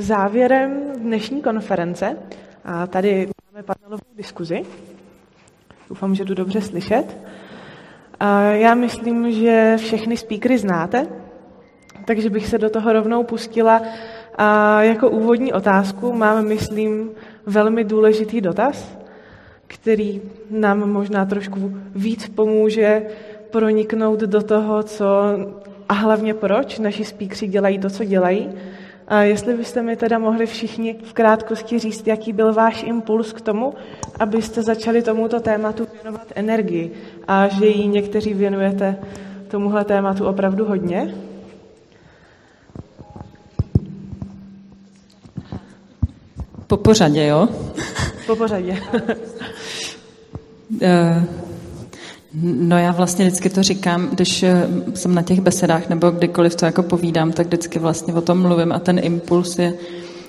Závěrem dnešní konference, a tady máme panelovou diskuzi, doufám, že jdu dobře slyšet. A já myslím, že všechny speakery znáte, takže bych se do toho rovnou pustila. A jako úvodní otázku mám, myslím, velmi důležitý dotaz, který nám možná trošku víc pomůže proniknout do toho, co a hlavně proč naši speakři dělají to, co dělají. A jestli byste mi teda mohli všichni v krátkosti říct, jaký byl váš impuls k tomu, abyste začali tomuto tématu věnovat energii a že ji někteří věnujete tomuhle tématu opravdu hodně. Po pořadě, jo? Po pořadě. No já vlastně vždycky to říkám, když eh, jsem na těch besedách nebo kdykoliv to jako povídám, tak vždycky vlastně o tom mluvím a ten impuls je,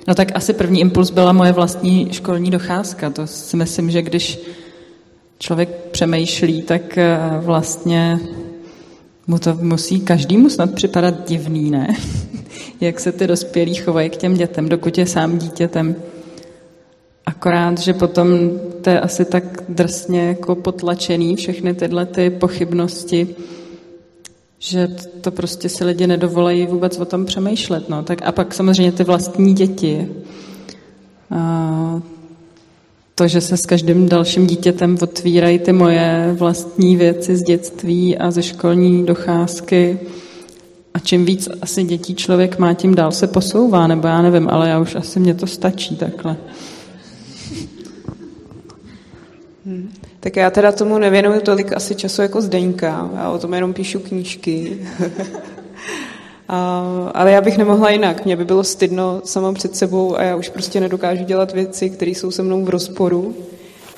no tak asi první impuls byla moje vlastní školní docházka. To si myslím, že když člověk přemýšlí, tak eh, vlastně mu to musí každému snad připadat divný, ne? Jak se ty dospělí chovají k těm dětem, dokud je sám dítětem. Akorát, že potom to je asi tak drsně jako potlačený, všechny tyhle ty pochybnosti, že to prostě si lidi nedovolají vůbec o tom přemýšlet. No. Tak a pak samozřejmě ty vlastní děti. A to, že se s každým dalším dítětem otvírají ty moje vlastní věci z dětství a ze školní docházky. A čím víc asi dětí člověk má, tím dál se posouvá, nebo já nevím, ale já už asi mě to stačí takhle. Hmm. Tak já teda tomu nevěnuju tolik asi času jako Zdeňka. Já o tom jenom píšu knížky. a, ale já bych nemohla jinak. Mě by bylo stydno sama před sebou a já už prostě nedokážu dělat věci, které jsou se mnou v rozporu.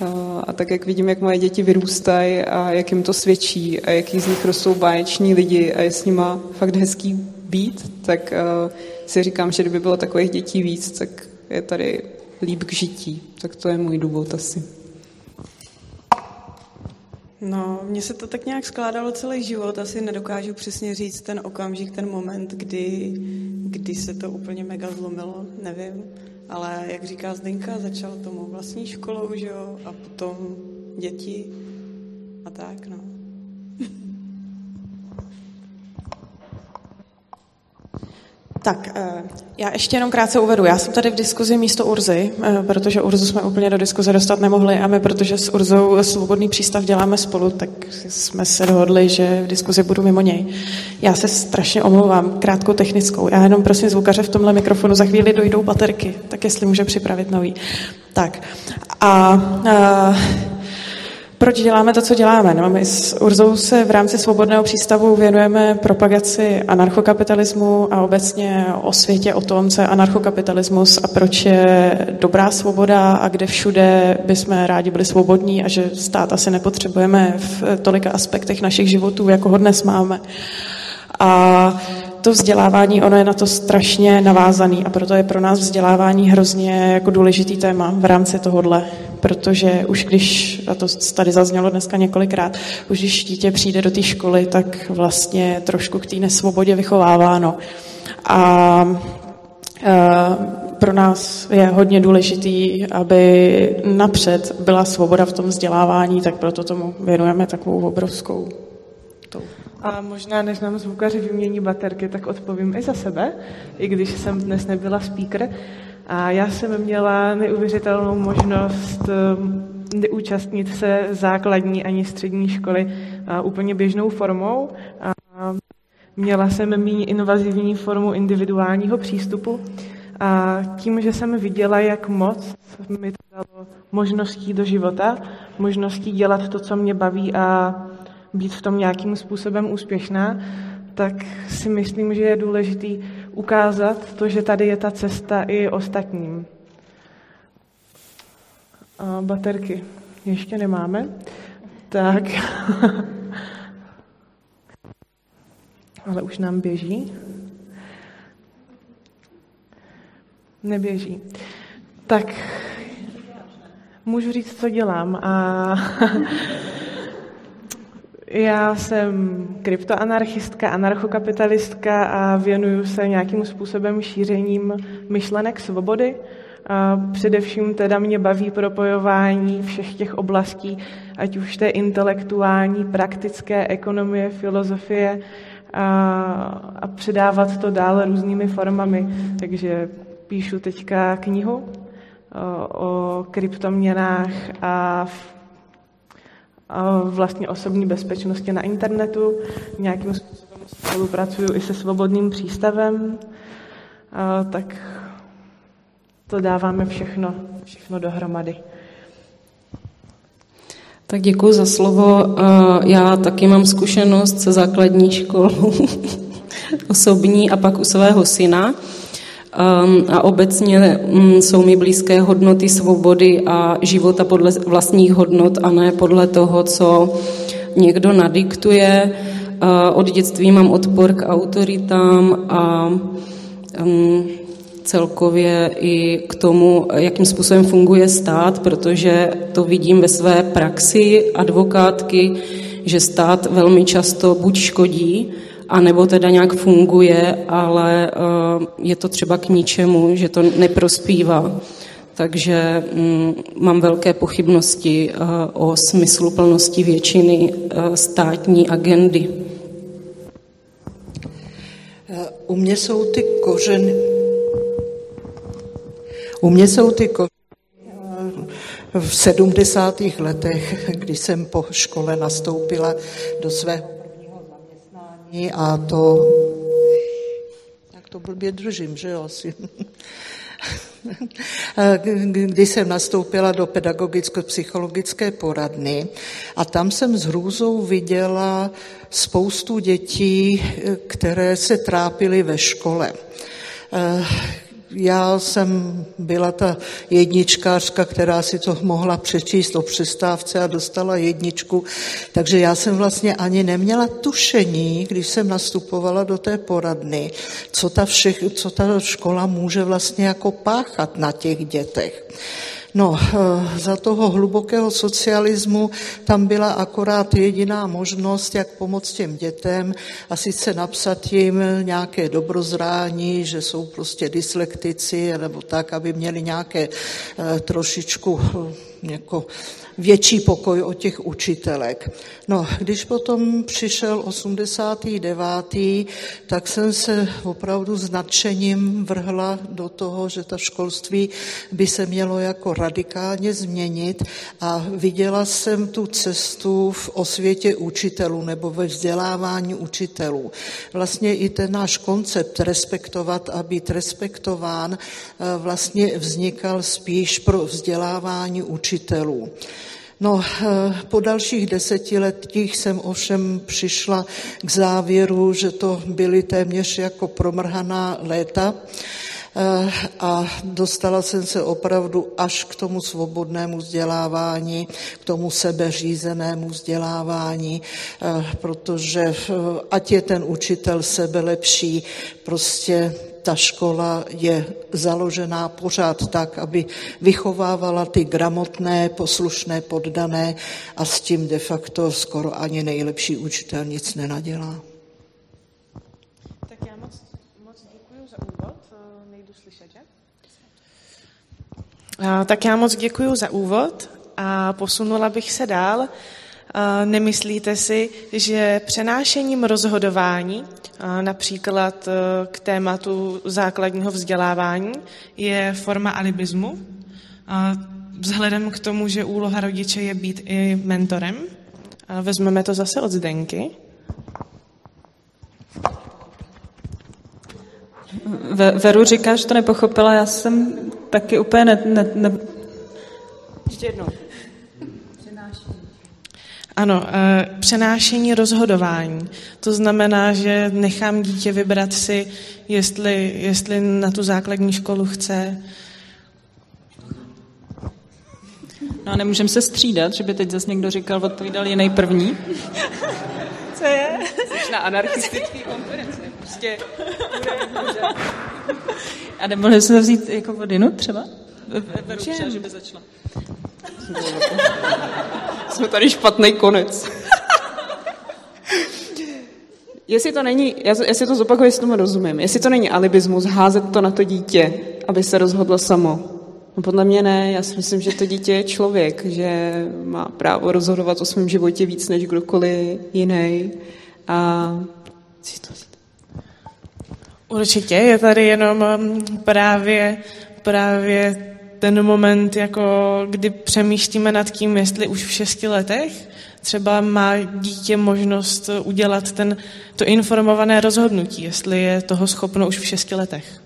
A, a tak jak vidím, jak moje děti vyrůstají a jak jim to svědčí a jaký z nich rostou báječní lidi a je s nima fakt hezký být, tak uh, si říkám, že kdyby bylo takových dětí víc, tak je tady líp k žití. Tak to je můj důvod asi. No, mně se to tak nějak skládalo celý život, asi nedokážu přesně říct ten okamžik, ten moment, kdy, kdy se to úplně mega zlomilo, nevím. Ale jak říká Zdenka, začal tomu vlastní školou, že jo, a potom děti a tak, no. Tak, eh, já ještě jenom krátce uvedu. Já jsem tady v diskuzi místo Urzy, eh, protože Urzu jsme úplně do diskuze dostat nemohli a my, protože s Urzou Svobodný přístav děláme spolu, tak jsme se dohodli, že v diskuzi budu mimo něj. Já se strašně omlouvám, krátkou technickou. Já jenom prosím zvukaře v tomhle mikrofonu, za chvíli dojdou baterky, tak jestli může připravit nový. Tak a, a proč děláme to, co děláme? No, my s Urzou se v rámci Svobodného přístavu věnujeme propagaci anarchokapitalismu a obecně o světě, o tom, co je anarchokapitalismus a proč je dobrá svoboda a kde všude bychom rádi byli svobodní a že stát asi nepotřebujeme v tolika aspektech našich životů, jako ho dnes máme. A to vzdělávání, ono je na to strašně navázaný a proto je pro nás vzdělávání hrozně jako důležitý téma v rámci tohohle, protože už když, a to tady zaznělo dneska několikrát, už když dítě přijde do té školy, tak vlastně trošku k té nesvobodě vychováváno. A, a pro nás je hodně důležitý, aby napřed byla svoboda v tom vzdělávání, tak proto tomu věnujeme takovou obrovskou tou a možná, než nám zvukaři vymění baterky, tak odpovím i za sebe, i když jsem dnes nebyla speaker. A já jsem měla neuvěřitelnou možnost um, neúčastnit se základní ani střední školy úplně běžnou formou. A měla jsem méně invazivní formu individuálního přístupu. A tím, že jsem viděla, jak moc mi to dalo možností do života, možností dělat to, co mě baví a být v tom nějakým způsobem úspěšná, tak si myslím, že je důležitý ukázat to, že tady je ta cesta i ostatním. A baterky ještě nemáme. Tak. Ale už nám běží. Neběží. Tak můžu říct, co dělám. A Já jsem kryptoanarchistka, anarchokapitalistka a věnuju se nějakým způsobem šířením myšlenek svobody. A především teda mě baví propojování všech těch oblastí, ať už té intelektuální, praktické, ekonomie, filozofie a, a předávat to dál různými formami. Takže píšu teďka knihu o, o kryptoměnách a vlastně osobní bezpečnosti na internetu. Nějakým způsobem spolupracuju i se svobodným přístavem, tak to dáváme všechno, všechno dohromady. Tak děkuji za slovo. Já taky mám zkušenost se základní školou osobní a pak u svého syna. Ehm, a obecně mm, jsou mi blízké hodnoty svobody a života podle vlastních hodnot a ne podle toho, co někdo nadiktuje. Od dětství mám odpor k autoritám a ehm, celkově i k tomu, jakým způsobem funguje stát, protože to vidím ve své praxi advokátky, že stát velmi často buď škodí, a nebo teda nějak funguje, ale eh, je to třeba k ničemu, že to neprospívá. Takže mm, mám velké pochybnosti eh, o smyslu plnosti většiny eh, státní agendy. U mě jsou ty kořeny, u mě jsou ty kořeny v 70. letech, kdy jsem po škole nastoupila do svého a to, tak to blbě držím, že jo, asi. Když jsem nastoupila do pedagogicko-psychologické poradny a tam jsem s hrůzou viděla spoustu dětí, které se trápily ve škole já jsem byla ta jedničkářka, která si to mohla přečíst o přestávce a dostala jedničku, takže já jsem vlastně ani neměla tušení, když jsem nastupovala do té poradny, co ta, všech, co ta škola může vlastně jako páchat na těch dětech. No, eh, za toho hlubokého socialismu tam byla akorát jediná možnost, jak pomoct těm dětem a sice napsat jim nějaké dobrozrání, že jsou prostě dyslektici, nebo tak, aby měli nějaké eh, trošičku eh, jako větší pokoj o těch učitelek. No, když potom přišel 89., tak jsem se opravdu s nadšením vrhla do toho, že ta školství by se mělo jako radikálně změnit a viděla jsem tu cestu v osvětě učitelů nebo ve vzdělávání učitelů. Vlastně i ten náš koncept respektovat a být respektován eh, vlastně vznikal spíš pro vzdělávání učitelů. No, eh, po dalších desetiletích jsem ovšem přišla k závěru, že to byly téměř jako promrhaná léta eh, a dostala jsem se opravdu až k tomu svobodnému vzdělávání, k tomu sebeřízenému vzdělávání, eh, protože ať je ten učitel sebelepší, prostě ta škola je založená pořád tak, aby vychovávala ty gramotné, poslušné poddané a s tím de facto skoro ani nejlepší učitel nic nenadělá. Tak já moc, moc děkuji za úvod. Nejdu slyšet, že? Tak já moc děkuji za úvod a posunula bych se dál. Nemyslíte si, že přenášením rozhodování, například e, k tématu základního vzdělávání, je forma alibismu? Vzhledem k tomu, že úloha rodiče je být i mentorem, vezmeme to zase od Zdenky. Veru říkáš, že to nepochopila, já jsem taky úplně ne... ne, ne... Ještě jednou. Ano, eh, přenášení rozhodování. To znamená, že nechám dítě vybrat si, jestli, jestli na tu základní školu chce. No a nemůžeme se střídat, že by teď zase někdo říkal, odpovídal jiný první. Co je? Jsi na anarchistický konferenci. Prostě A nemohli jsme vzít jako vodinu třeba? Veru, že by začala. Jsme tady špatný konec. Jestli to není, já, si to zopakuju, jestli tomu rozumím, jestli to není alibismus, házet to na to dítě, aby se rozhodlo samo. No podle mě ne, já si myslím, že to dítě je člověk, že má právo rozhodovat o svém životě víc než kdokoliv jiný. A Určitě, je tady jenom um, právě, právě ten moment, jako kdy přemýšlíme nad tím, jestli už v šesti letech třeba má dítě možnost udělat ten, to informované rozhodnutí, jestli je toho schopno už v šesti letech.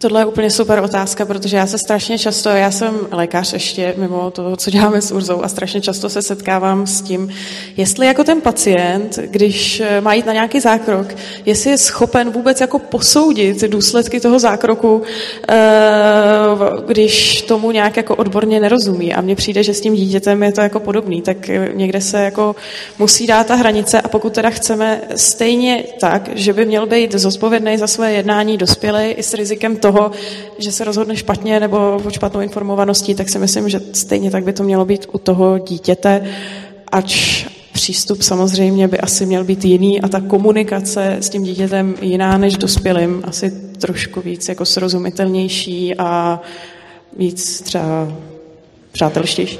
Tohle je úplně super otázka, protože já se strašně často, já jsem lékař ještě mimo toho, co děláme s Urzou a strašně často se setkávám s tím, jestli jako ten pacient, když eh, má jít na nějaký zákrok, jestli je schopen vůbec jako posoudit důsledky toho zákroku, eh, když tomu nějak jako odborně nerozumí. A mně přijde, že s tím dítětem je to jako podobný, tak někde se jako musí dát ta hranice a pokud teda chceme stejně tak, že by měl být zodpovědný za své jednání dospělý i s rizikem toho, toho, že se rozhodne špatně nebo o špatnou informovaností, tak si myslím, že stejně tak by to mělo být u toho dítěte, ač přístup samozřejmě by asi měl být jiný a ta komunikace s tím dítětem jiná než dospělým, asi trošku víc jako srozumitelnější a víc třeba přátelštější.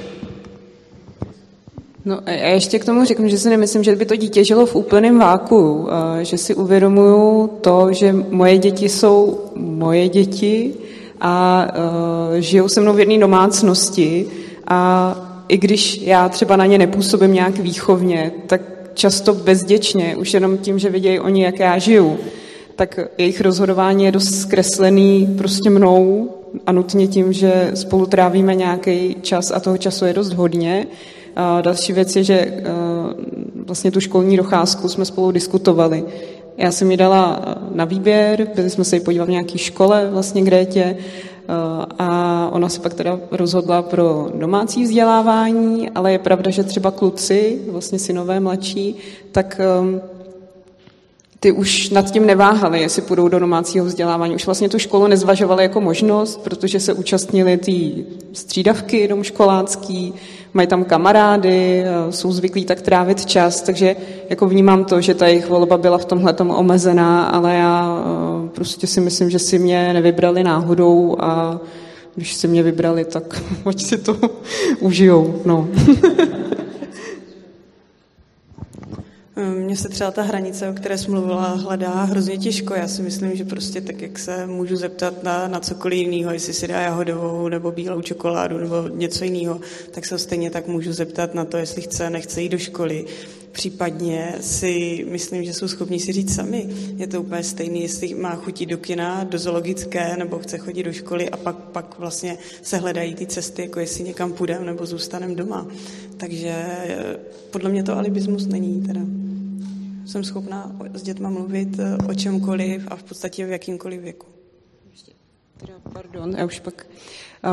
No a ještě k tomu řeknu, že si nemyslím, že by to dítě žilo v úplném váku, že si uvědomuju to, že moje děti jsou moje děti a žijou se mnou v jedné domácnosti a i když já třeba na ně nepůsobím nějak výchovně, tak často bezděčně, už jenom tím, že vidějí oni, jak já žiju, tak jejich rozhodování je dost zkreslený prostě mnou a nutně tím, že spolu trávíme nějaký čas a toho času je dost hodně. A další věc je, že eh, vlastně tu školní docházku jsme spolu diskutovali. Já jsem ji dala eh, na výběr, byli jsme se ji podívat v nějaké škole vlastně Grétě eh, a ona se pak teda rozhodla pro domácí vzdělávání, ale je pravda, že třeba kluci, vlastně synové mladší, tak ty už nad tím neváhali, jestli půjdou do domácího vzdělávání. Už vlastně tu školu nezvažovali jako možnost, protože se účastnili té střídavky domškolácký, mají tam kamarády, jsou zvyklí tak trávit čas, takže jako vnímám to, že ta jejich volba byla v tomhle omezená, ale já eh, prostě si myslím, že si mě nevybrali náhodou a když si mě vybrali, tak ať si to užijou. No. Mně se třeba ta hranice, o které jsem mluvila, hledá hrozně těžko. Já si myslím, že prostě tak, jak se můžu zeptat na, na cokoliv jiného, jestli si dá jahodovou nebo bílou čokoládu nebo něco jiného, tak se stejně tak můžu zeptat na to, jestli chce, nechce jít do školy. Případně si myslím, že jsou schopni si říct sami. Je to úplně stejný, jestli má chutí do kina, do zoologické, nebo chce chodit do školy a pak, pak vlastně se hledají ty cesty, jako jestli někam půjdeme nebo zůstaneme doma. Takže eh, podle mě to alibismus není teda jsem schopná s dětma mluvit eh, o čemkoliv a v podstatě v jakýmkoliv věku. Teda, pardon, já už pak...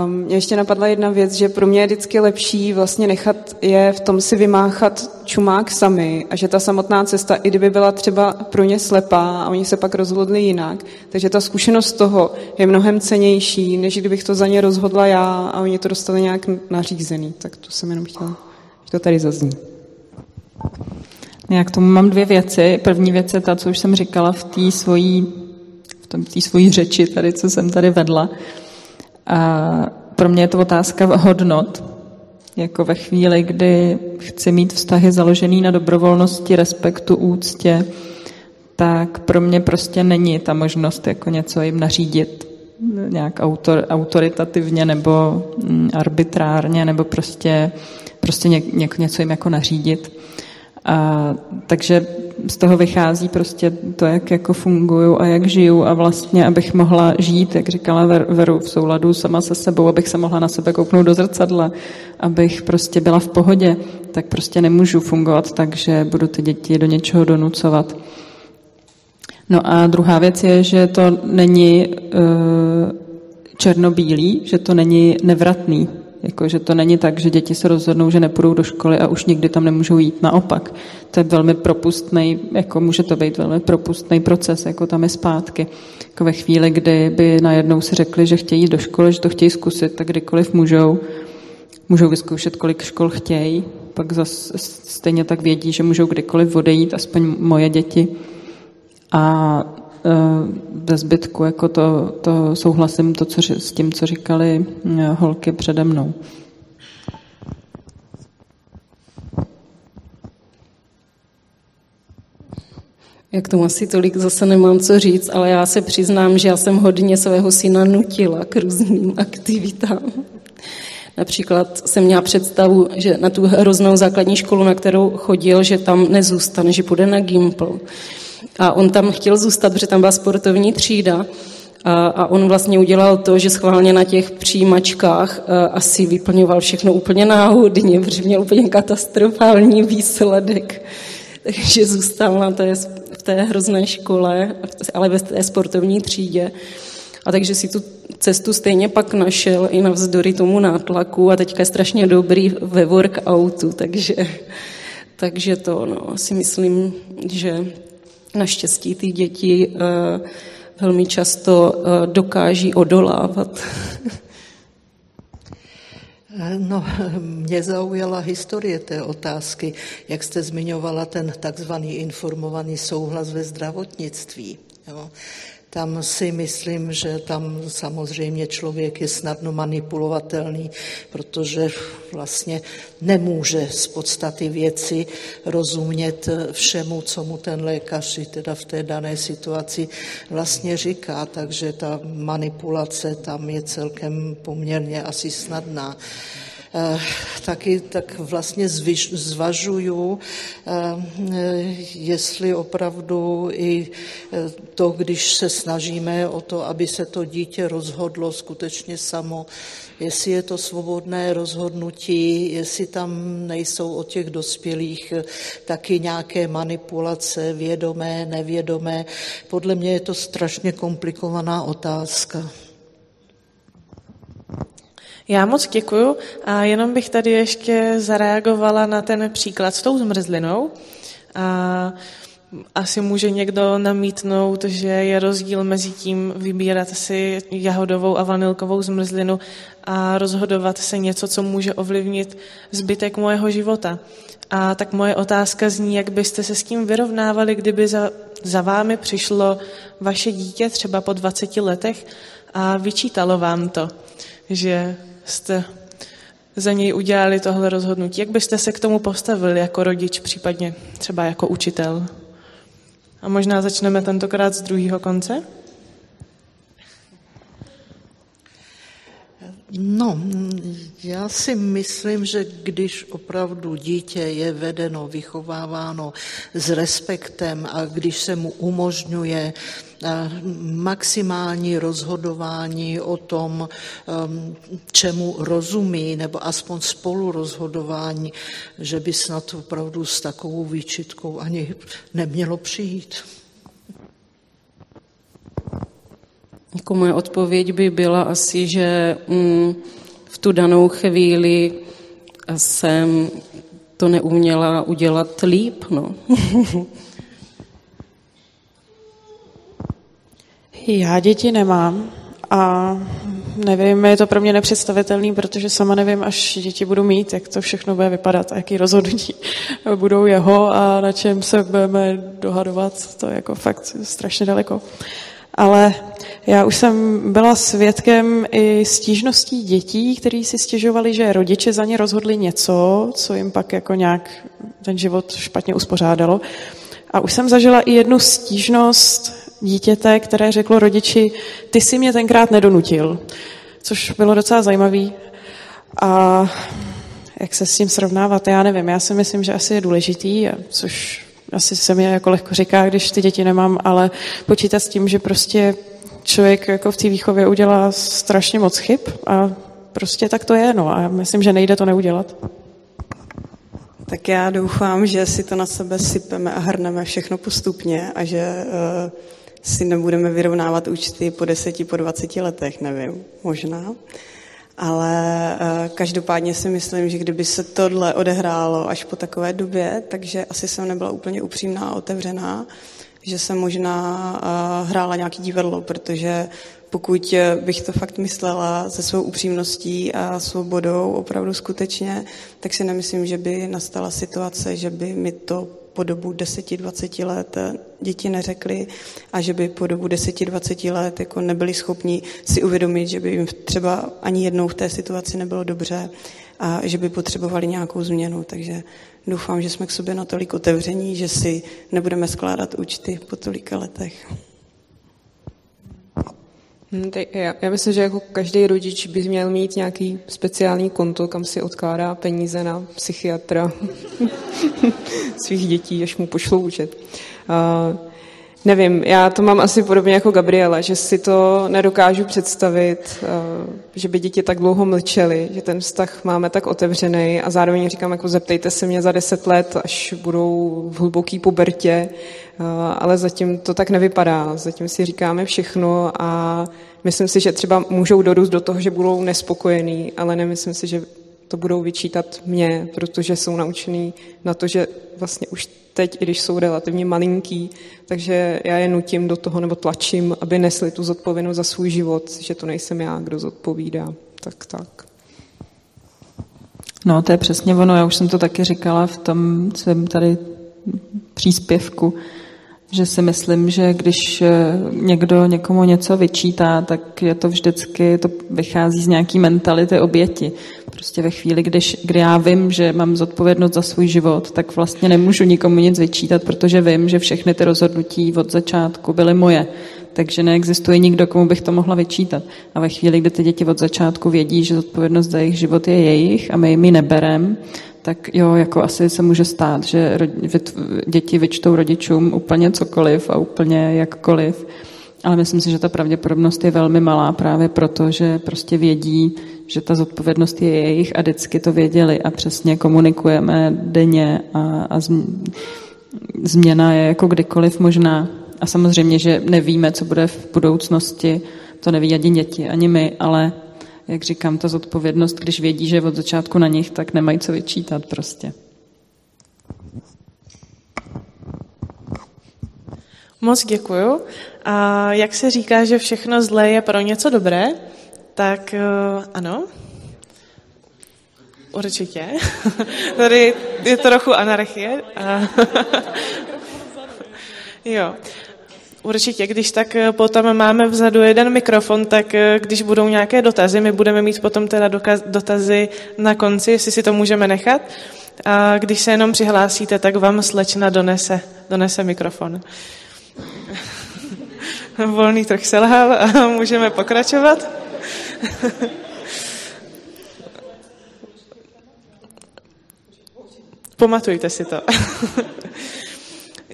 Um, mě ještě napadla jedna věc, že pro mě je vždycky lepší vlastně nechat je v tom si vymáchat čumák sami a že ta samotná cesta, i kdyby byla třeba pro ně slepá a oni se pak rozhodli jinak, takže ta zkušenost toho je mnohem cenější, než kdybych to za ně rozhodla já a oni to dostali nějak nařízený. Tak to jsem jenom chtěla, že to tady zazní. Já k tomu mám dvě věci. První věc je ta, co už jsem říkala v té svojí, v svojí řeči, tady, co jsem tady vedla. A pro mě je to otázka hodnot. Jako ve chvíli, kdy chci mít vztahy založený na dobrovolnosti, respektu, úctě, tak pro mě prostě není ta možnost jako něco jim nařídit nějak autor, autoritativně nebo mm, arbitrárně, nebo prostě, prostě ně, ně, něco jim jako nařídit. A, takže z toho vychází prostě to, jak jako funguju a jak žiju a vlastně, abych mohla žít, jak říkala Veru, v souladu sama se sebou, abych se mohla na sebe kouknout do zrcadla, abych prostě byla v pohodě, tak prostě nemůžu fungovat tak, že budu ty děti do něčeho donucovat. No a druhá věc je, že to není uh, černobílý, že to není nevratný, jako, že to není tak, že děti se rozhodnou, že nepůjdou do školy a už nikdy tam nemůžou jít. Naopak, to je velmi propustný, jako může to být velmi propustný proces, jako tam je zpátky. Jako ve chvíli, kdy by najednou si řekli, že chtějí jít do školy, že to chtějí zkusit, tak kdykoliv můžou. Můžou vyzkoušet, kolik škol chtějí, pak zas stejně tak vědí, že můžou kdykoliv odejít, aspoň moje děti. A ve zbytku jako to, to souhlasím to, co, s tím, co říkali e, holky přede mnou. Jak tomu asi tolik zase nemám co říct, ale já se přiznám, že já jsem hodně svého syna nutila k různým aktivitám. Například jsem měla představu, že na tu hroznou základní školu, na kterou chodil, že tam nezůstane, že půjde na Gimpl. A on tam chtěl zůstat, protože tam byla sportovní třída. A, on vlastně udělal to, že schválně na těch přijímačkách asi vyplňoval všechno úplně náhodně, protože měl úplně katastrofální výsledek. Takže zůstal na té, v té hrozné škole, ale ve té sportovní třídě. A takže si tu cestu stejně pak našel i navzdory tomu nátlaku a teďka je strašně dobrý ve workoutu, takže, takže to no, si myslím, že naštěstí ty děti uh, velmi často uh, dokáží odolávat. No, mě zaujala historie té otázky, jak jste zmiňovala ten takzvaný informovaný souhlas ve zdravotnictví. Jo. Tam si myslím, že tam samozřejmě člověk je snadno manipulovatelný, protože vlastně nemůže z podstaty věci rozumět všemu, co mu ten lékař teda v té dané situaci vlastně říká, takže ta manipulace tam je celkem poměrně asi snadná. Eh, taky tak vlastně zvyš, zvažuju, eh, jestli opravdu i eh, to, když se snažíme o to, aby se to dítě rozhodlo skutečně samo, jestli je to svobodné rozhodnutí, jestli tam nejsou od těch dospělých taky nějaké manipulace, vědomé, nevědomé. Podle mě je to strašně komplikovaná otázka. Já moc děkuju a jenom bych tady ještě zareagovala na ten příklad s tou zmrzlinou. A asi může někdo namítnout, že je rozdíl mezi tím vybírat si jahodovou a vanilkovou zmrzlinu a rozhodovat se něco, co může ovlivnit zbytek mojeho života. A tak moje otázka zní, jak byste se s tím vyrovnávali, kdyby za, za vámi přišlo vaše dítě třeba po 20 letech a vyčítalo vám to, že jste za něj udělali tohle rozhodnutí? Jak byste se k tomu postavili jako rodič, případně třeba jako učitel? A možná začneme tentokrát z druhého konce? No, já si myslím, že když opravdu dítě je vedeno, vychováváno s respektem a když se mu umožňuje maximální rozhodování o tom, um, čemu rozumí, nebo aspoň spolu rozhodování, že by snad opravdu s takovou výčitkou ani nemělo přijít. Jako moje odpověď by byla asi, že mm, v tu danou chvíli jsem to neuměla udělat líp. No. Já děti nemám a nevím, je to pro mě nepředstavitelný, protože sama nevím, až děti budu mít, jak to všechno bude vypadat a jaký rozhodnutí budou jeho a na čem se budeme dohadovat, to je jako fakt strašně daleko. Ale já už jsem byla svědkem i stížností dětí, kteří si stěžovali, že rodiče za ně rozhodli něco, co jim pak jako nějak ten život špatně uspořádalo. A už jsem zažila i jednu stížnost dítěte, které řeklo rodiči, ty si mě tenkrát nedonutil, což bylo docela zajímavý. A jak se s tím srovnávat, já nevím, já si myslím, že asi je důležitý, což asi se mi jako lehko říká, když ty děti nemám, ale počítat s tím, že prostě člověk jako v té výchově udělá strašně moc chyb a prostě tak to je, no a myslím, že nejde to neudělat. Tak já doufám, že si to na sebe sypeme a hrneme všechno postupně a že uh, si nebudeme vyrovnávat účty po deseti, po dvaceti letech, nevím, možná. Ale uh, každopádně si myslím, že kdyby se tohle odehrálo až po takové době, takže asi jsem nebyla úplně upřímná a otevřená, že jsem možná uh, hrála nějaký divadlo, protože pokud bych to fakt myslela se svou upřímností a svobodou opravdu skutečně, tak si nemyslím, že by nastala situace, že by mi to po dobu 10-20 let děti neřekly a že by po dobu 10-20 let jako nebyli schopni si uvědomit, že by jim třeba ani jednou v té situaci nebylo dobře a že by potřebovali nějakou změnu. Takže doufám, že jsme k sobě natolik otevření, že si nebudeme skládat účty po tolika letech. Já, já myslím, že jako každý rodič by měl mít nějaký speciální konto, kam si odkládá peníze na psychiatra svých dětí, až mu pošlou účet. Uh, Nevím, já to mám asi podobně jako Gabriela, že si to nedokážu představit, eh, že by děti tak dlouho mlčely, že ten vztah máme tak otevřený a zároveň říkám, jako zeptejte se mě za deset let, až budou v hluboký pubertě, eh, ale zatím to tak nevypadá. Zatím si říkáme všechno a myslím si, že třeba můžou dorůst do toho, že budou nespokojení, ale nemyslím si, že to budou vyčítat mě, protože jsou naučený na to, že vlastně už teď, i když jsou relativně malinký, takže já je nutím do toho nebo tlačím, aby nesli tu zodpovědnost za svůj život, že to nejsem já, kdo zodpovídá. Tak, tak. No, to je přesně ono. Já už jsem to taky říkala v tom svém tady příspěvku, že si myslím, že když eh, někdo někomu něco vyčítá, tak je to vždycky, to vychází z nějaký mentality oběti. Prostě ve chvíli, když, kdy já vím, že mám zodpovědnost za svůj život, tak vlastně nemůžu nikomu nic vyčítat, protože vím, že všechny ty rozhodnutí od začátku byly moje. Takže neexistuje nikdo, komu bych to mohla vyčítat. A ve chvíli, kdy ty děti od začátku vědí, že zodpovědnost za jejich život je jejich a my jim ji neberem, tak jo, jako asi se může stát, že děti vyčtou rodičům úplně cokoliv a úplně jakkoliv. Ale myslím si, že ta pravděpodobnost je velmi malá právě proto, že prostě vědí, že ta zodpovědnost je jejich a vždycky to věděli a přesně komunikujeme denně a, a změna je jako kdykoliv možná. A samozřejmě, že nevíme, co bude v budoucnosti, to neví ani děti, ani my, ale jak říkám, ta zodpovědnost, když vědí, že od začátku na nich, tak nemají co vyčítat prostě. Moc děkuju. A jak se říká, že všechno zlé je pro něco dobré, tak uh, ano, určitě. Tady je trochu anarchie. jo. Určitě, když tak eh, potom máme vzadu jeden mikrofon, tak eh, když budou nějaké dotazy, my budeme mít potom teda dotazy na konci, jestli si to můžeme nechat. A když se jenom přihlásíte, tak vám slečna donese, donese mikrofon. Volný trh selhal a můžeme pokračovat. Pamatujte si to.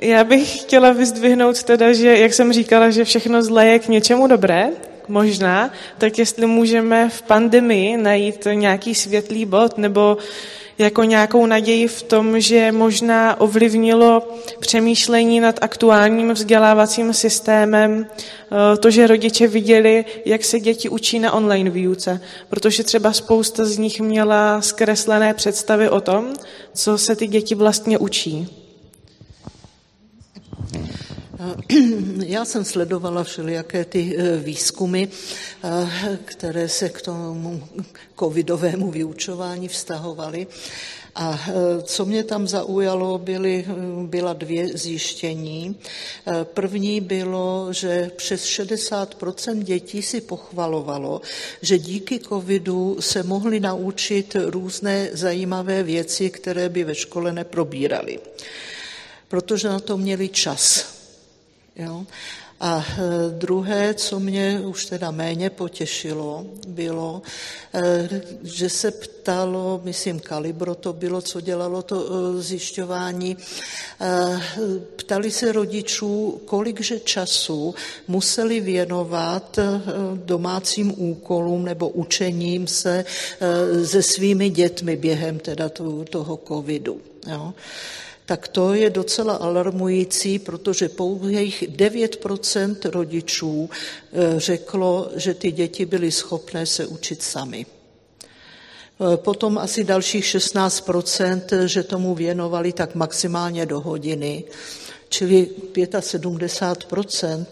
Já bych chtěla vyzdvihnout teda, že jak jsem říkala, že všechno zlé je k něčemu dobré, možná, tak jestli můžeme v pandemii najít nějaký světlý bod nebo jako nějakou naději v tom, že možná ovlivnilo přemýšlení nad aktuálním vzdělávacím systémem, eh, to, že rodiče viděli, jak se děti učí na online výuce, protože třeba spousta z nich měla zkreslené představy o tom, co se ty děti vlastně učí. Já jsem sledovala všelijaké ty eh, výzkumy, eh, které se k tomu covidovému vyučování vztahovaly. A eh, co mě tam zaujalo, byly, byla dvě zjištění. První bylo, že přes 60% dětí si pochvalovalo, že díky covidu se mohli naučit různé zajímavé věci, které by ve škole neprobírali, protože na to měli čas. Jo? A e, druhé, co mě už teda méně potěšilo, bylo, e, že se ptalo, myslím, Kalibro to bylo, co dělalo to e, zjišťování, ptali se rodičů, kolikže času museli věnovat domácím úkolům nebo učením se se svými dětmi během teda toho covidu. Jo tak to je docela alarmující, protože pouhých 9% rodičů eh, řeklo, že ty děti byly schopné se učit sami. Eh, potom asi dalších 16%, že tomu věnovali tak maximálně do hodiny. čili 75%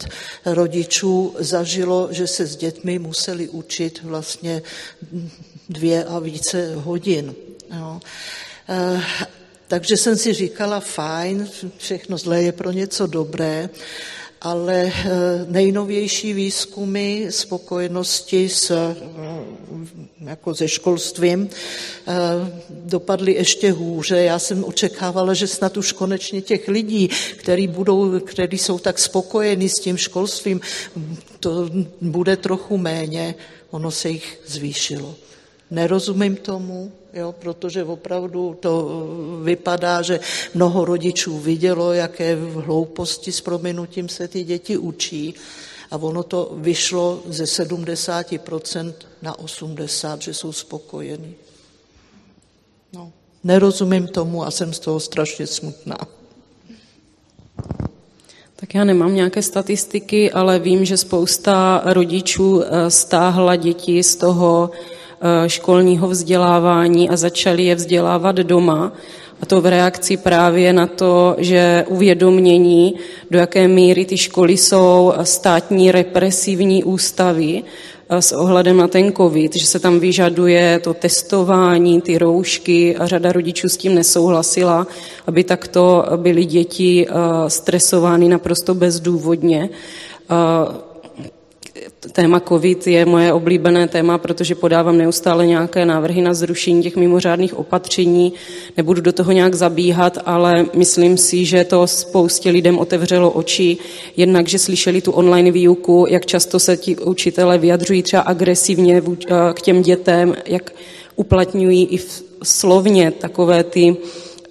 rodičů zažilo, že se s dětmi museli učit vlastně dvě a více hodin. Jo. Takže jsem si říkala, fajn, všechno zlé je pro něco dobré, ale eh, nejnovější výzkumy spokojenosti s, eh, jako se školstvím eh, dopadly ještě hůře. Já jsem očekávala, že snad už konečně těch lidí, který, budou, který jsou tak spokojeni s tím školstvím, to bude trochu méně, ono se jich zvýšilo. Nerozumím tomu, jo, protože opravdu to vypadá, že mnoho rodičů vidělo, jaké hlouposti s prominutím se ty děti učí a ono to vyšlo ze 70% na 80%, že jsou spokojení. No, nerozumím tomu a jsem z toho strašně smutná. Tak já nemám nějaké statistiky, ale vím, že spousta rodičů eh, stáhla děti z toho Eh, školního vzdělávání a začali je vzdělávat doma. A to v reakci právě na to, že uvědomění, do jaké míry ty školy jsou státní represivní ústavy eh, s ohledem na ten covid, že se tam vyžaduje to testování, ty roušky a řada rodičů s tím nesouhlasila, aby takto byly děti eh, stresovány naprosto bezdůvodně téma COVID je moje oblíbené téma, protože podávám neustále nějaké návrhy na zrušení těch mimořádných opatření. Nebudu do toho nějak zabíhat, ale myslím si, že to spoustě lidem otevřelo oči. Jednak, že slyšeli tu online výuku, jak často se ti učitelé vyjadřují třeba agresivně eh, k těm dětem, jak uplatňují i slovně takové ty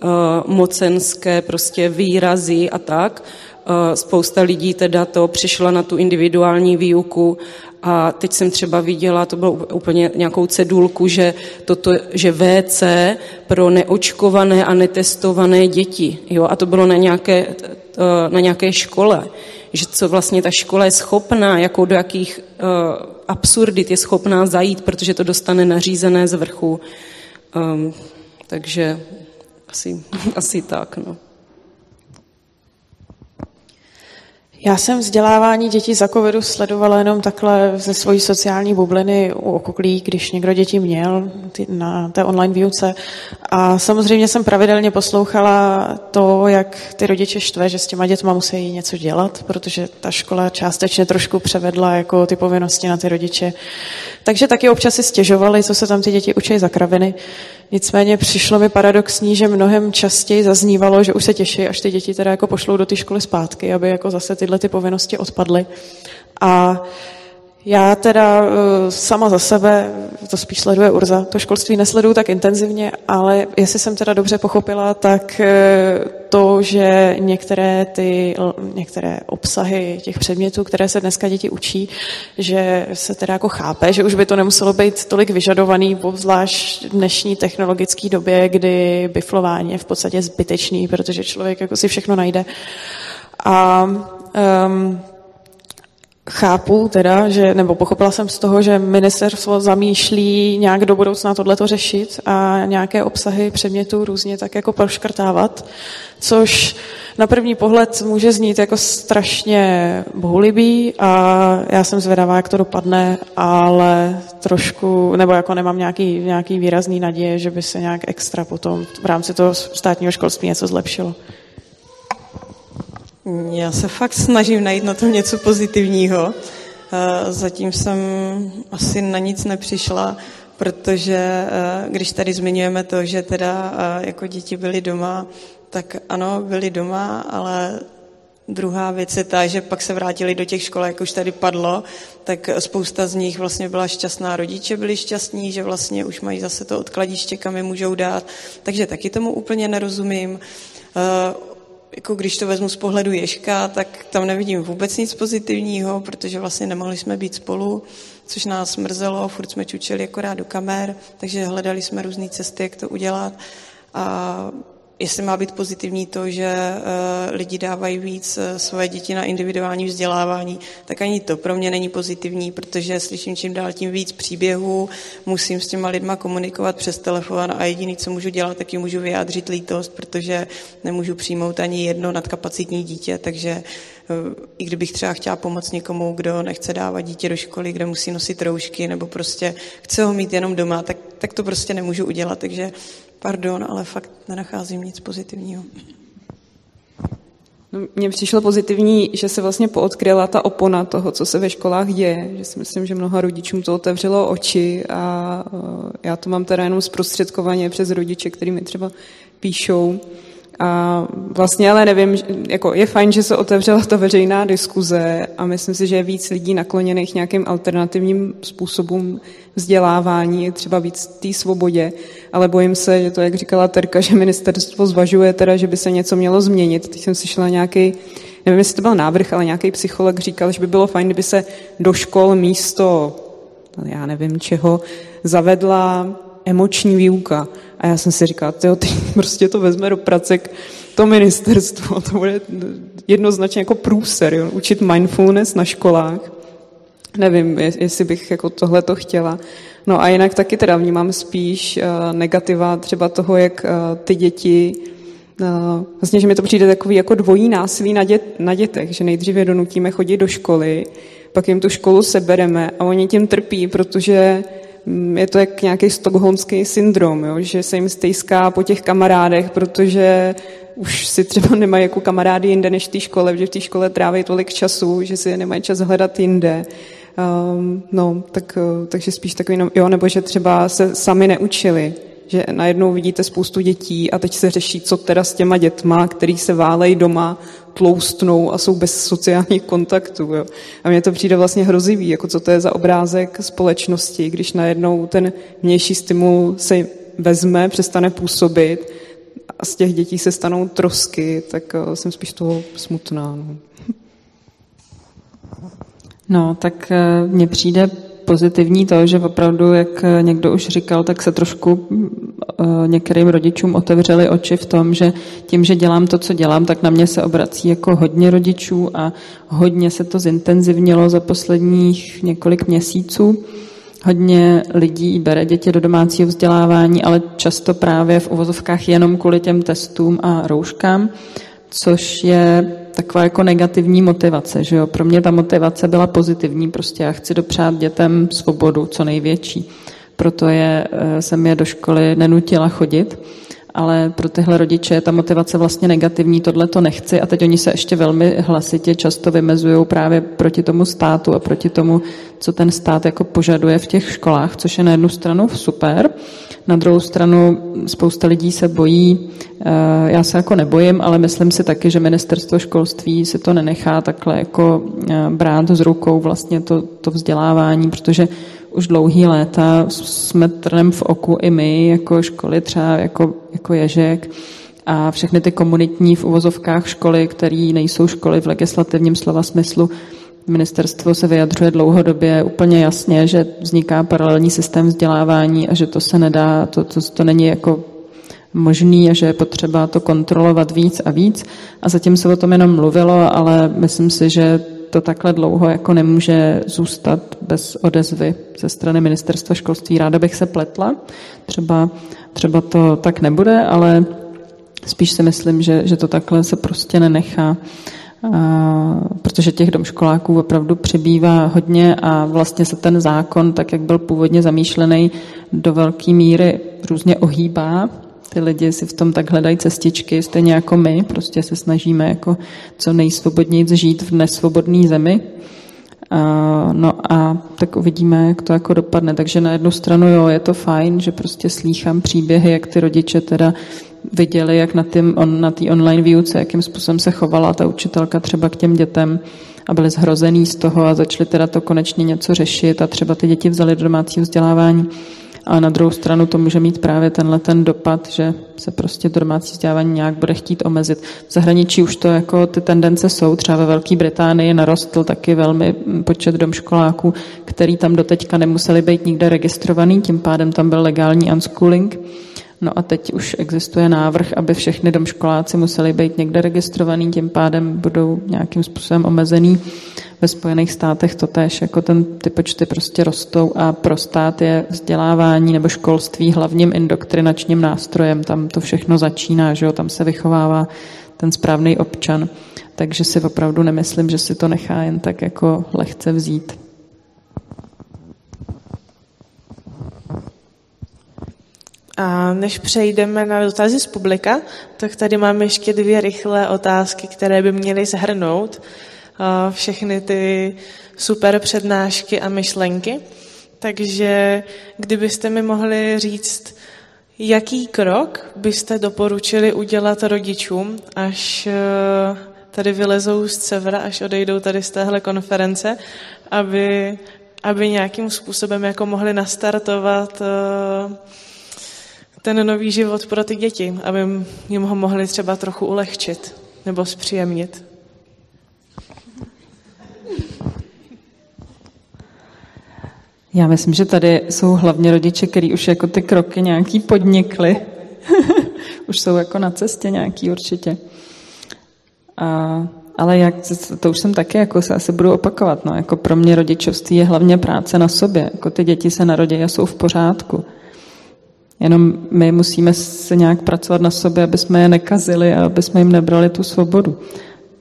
uh, mocenské prostě výrazy a tak. Eh, spousta lidí teda to přišla na tu individuální výuku a teď jsem třeba viděla, to bylo úplně nějakou cedulku, že, toto, že WC pro neočkované a netestované děti. Jo? A to bylo na nějaké, eh, na nějaké škole. Že co vlastně ta škola je schopná, jako do jakých uh, absurdit je schopná zajít, protože to dostane nařízené z vrchu. Um, takže asi, asi tak. No. Já jsem vzdělávání dětí za covidu sledovala jenom takhle ze svojí sociální bubliny u okolí, když někdo děti měl na té online výuce. A samozřejmě jsem pravidelně poslouchala to, jak ty rodiče štve, že s těma dětma musí něco dělat, protože ta škola částečně trošku převedla jako ty povinnosti na ty rodiče. Takže taky občas si stěžovali, co se tam ty děti učí za kraviny. Nicméně přišlo mi paradoxní, že mnohem častěji zaznívalo, že už se těší, až ty děti teda jako pošlou do té školy zpátky, aby jako zase tyhle ty povinnosti odpadly. A já teda eh, sama za sebe, to spíš sleduje Urza, to školství nesleduju tak intenzivně, ale jestli jsem teda dobře pochopila, tak eh, to, že některé ty, některé obsahy těch předmětů, které se dneska děti učí, že se teda jako chápe, že už by to nemuselo být tolik vyžadovaný, obzvlášť v dnešní technologické době, kdy biflování je v podstatě zbytečný, protože člověk jako si všechno najde. A um, chápu teda, že, nebo pochopila jsem z toho, že ministerstvo zamýšlí nějak do budoucna tohleto řešit a nějaké obsahy předmětů různě tak jako proškrtávat, což na první pohled může znít jako strašně bohulibý a já jsem zvědavá, jak to dopadne, ale trošku, nebo jako nemám nějaký, nějaký výrazný naděje, že by se nějak extra potom v rámci toho státního školství něco zlepšilo. Já se fakt snažím najít na tom něco pozitivního. Eh, zatím jsem asi na nic nepřišla, protože eh, když tady zmiňujeme to, že teda eh, jako děti byly doma, tak ano, byly doma, ale Druhá věc je ta, že pak se vrátili do těch škol, jak už tady padlo, tak spousta z nich vlastně byla šťastná. Rodiče byli šťastní, že vlastně už mají zase to odkladiště, kam je můžou dát. Takže taky tomu úplně nerozumím jako když to vezmu z pohledu Ježka, tak tam nevidím vůbec nic pozitivního, protože vlastně nemohli jsme být spolu, což nás mrzelo, furt jsme čučeli akorát do kamer, takže hledali jsme různé cesty, jak to udělat. A jestli má být pozitivní to, že uh, lidi dávají víc uh, svoje děti na individuální vzdělávání, tak ani to pro mě není pozitivní, protože slyším čím dál tím víc příběhů, musím s těma lidma komunikovat přes telefon a jediný, co můžu dělat, tak jim můžu vyjádřit lítost, protože nemůžu přijmout ani jedno nadkapacitní dítě, takže i kdybych třeba chtěla pomoct někomu, kdo nechce dávat dítě do školy, kde musí nosit roušky, nebo prostě chce ho mít jenom doma, tak, tak to prostě nemůžu udělat, takže Pardon, ale fakt nenacházím nic pozitivního. No, mně přišlo pozitivní, že se vlastně poodkryla ta opona toho, co se ve školách děje. Že si myslím, že mnoha rodičům to otevřelo oči a eh, já to mám teda jenom zprostředkovaně přes rodiče, který mi třeba píšou. A vlastně ale nevím, jako je fajn, že se otevřela ta veřejná diskuze a myslím si, že je víc lidí nakloněných nějakým alternativním způsobům vzdělávání, třeba víc té svobodě, ale bojím se, že to, jak říkala Terka, že ministerstvo zvažuje teda, že by se něco mělo změnit. Teď jsem slyšela nějaký, nevím, jestli to byl návrh, ale nějaký psycholog říkal, že by bylo fajn, kdyby se do škol místo, já nevím čeho, zavedla emoční výuka. A já jsem si říkala, tyjo, ty prostě to vezme do pracek to ministerstvo to bude jednoznačně jako průser, jo? učit mindfulness na školách. Nevím, jestli bych jako tohle to chtěla. No a jinak taky teda vnímám spíš uh, negativa třeba toho, jak uh, ty děti uh, vlastně, že mi to přijde takový jako dvojí násilí na, dět, na dětech, že nejdříve donutíme chodit do školy, pak jim tu školu sebereme a oni tím trpí, protože je to jak nějaký stokholmský syndrom, jo? že se jim stejská po těch kamarádech, protože už si třeba nemají jako kamarády jinde než v té škole, protože v té škole tráví tolik času, že si nemají čas hledat jinde. Um, no, tak, eh, takže spíš takový, jo, nebo že třeba se sami neučili, že najednou vidíte spoustu dětí a teď se řeší, co teda s těma dětma, který se válejí doma, tloustnou a jsou bez sociálních kontaktů. Jo. A mně to přijde vlastně hrozivý, jako co to je za obrázek společnosti, když najednou ten vnější stimul se vezme, přestane působit a z těch dětí se stanou trosky, tak eh, jsem spíš toho smutná. No. No, tak eh, mně přijde pozitivní to, že opravdu, jak někdo už říkal, tak se trošku eh, některým rodičům otevřeli oči v tom, že tím, že dělám to, co dělám, tak na mě se obrací jako hodně rodičů a hodně se to zintenzivnilo za posledních několik měsíců. Hodně lidí bere děti do domácího vzdělávání, ale často právě v uvozovkách jenom kvůli těm testům a rouškám, což je taková jako negativní motivace, že jo. Pro mě ta motivace byla pozitivní, prostě já chci dopřát dětem svobodu, co největší. Proto je, eh, jsem je do školy nenutila chodit ale pro tyhle rodiče je ta motivace vlastně negativní, tohle to nechci a teď oni se ještě velmi hlasitě často vymezují právě proti tomu státu a proti tomu, co ten stát jako požaduje v těch školách, což je na jednu stranu super, na druhou stranu spousta lidí se bojí, eh, já se jako nebojím, ale myslím si taky, že ministerstvo školství si to nenechá takhle jako eh, brát z rukou vlastně to, to vzdělávání, protože už dlouhý léta jsme trnem v oku i my, jako školy třeba jako, jako Ježek. A všechny ty komunitní v uvozovkách školy, které nejsou školy v legislativním slova smyslu, Ministerstvo se vyjadřuje dlouhodobě úplně jasně, že vzniká paralelní systém vzdělávání a že to se nedá, to, to, to není jako možný a že je potřeba to kontrolovat víc a víc. A zatím se o tom jenom mluvilo, ale myslím si, že to takhle dlouho jako nemůže zůstat bez odezvy ze strany ministerstva školství. Ráda bych se pletla, třeba, třeba to tak nebude, ale spíš si myslím, že, že to takhle se prostě nenechá. A, protože těch domškoláků opravdu přibývá hodně a vlastně se ten zákon, tak jak byl původně zamýšlený, do velké míry různě ohýbá ty lidi si v tom tak hledají cestičky, stejně jako my, prostě se snažíme jako co nejsvobodněji žít v nesvobodné zemi. No a tak uvidíme, jak to jako dopadne. Takže na jednu stranu jo, je to fajn, že prostě slýchám příběhy, jak ty rodiče teda viděli, jak na té on, na online výuce, jakým způsobem se chovala ta učitelka třeba k těm dětem a byli zhrozený z toho a začali teda to konečně něco řešit a třeba ty děti vzali do domácího vzdělávání. A na druhou stranu to může mít právě tenhle ten dopad, že se prostě to domácí vzdělávání nějak bude chtít omezit. V zahraničí už to jako ty tendence jsou, třeba ve Velké Británii narostl taky velmi počet domškoláků, který tam doteďka nemuseli být nikde registrovaný, tím pádem tam byl legální unschooling No a teď už existuje návrh, aby všechny domškoláci museli být někde registrovaný, tím pádem budou nějakým způsobem omezený. Ve Spojených státech to tež, jako ten, ty počty prostě rostou a pro stát je vzdělávání nebo školství hlavním indoktrinačním nástrojem. Tam to všechno začíná, že jo? tam se vychovává ten správný občan. Takže si opravdu nemyslím, že si to nechá jen tak jako lehce vzít. A než přejdeme na dotazy z publika, tak tady máme ještě dvě rychlé otázky, které by měly zhrnout všechny ty super přednášky a myšlenky. Takže kdybyste mi mohli říct, jaký krok byste doporučili udělat rodičům, až e, tady vylezou z Cevra, až odejdou tady z téhle konference, aby, aby nějakým způsobem jako mohli nastartovat uh, ten nový život pro ty děti, aby jim ho mohli třeba trochu ulehčit nebo zpříjemnit. Já myslím, že tady jsou hlavně rodiče, kteří už jako ty kroky nějaký podnikli. už jsou jako na cestě nějaký určitě. A, ale jak, to už jsem taky, jako se asi budu opakovat, no, jako pro mě rodičovství je hlavně práce na sobě, jako ty děti se narodí a jsou v pořádku. Jenom my musíme se nějak pracovat na sobě, aby jsme je nekazili a aby jsme jim nebrali tu svobodu.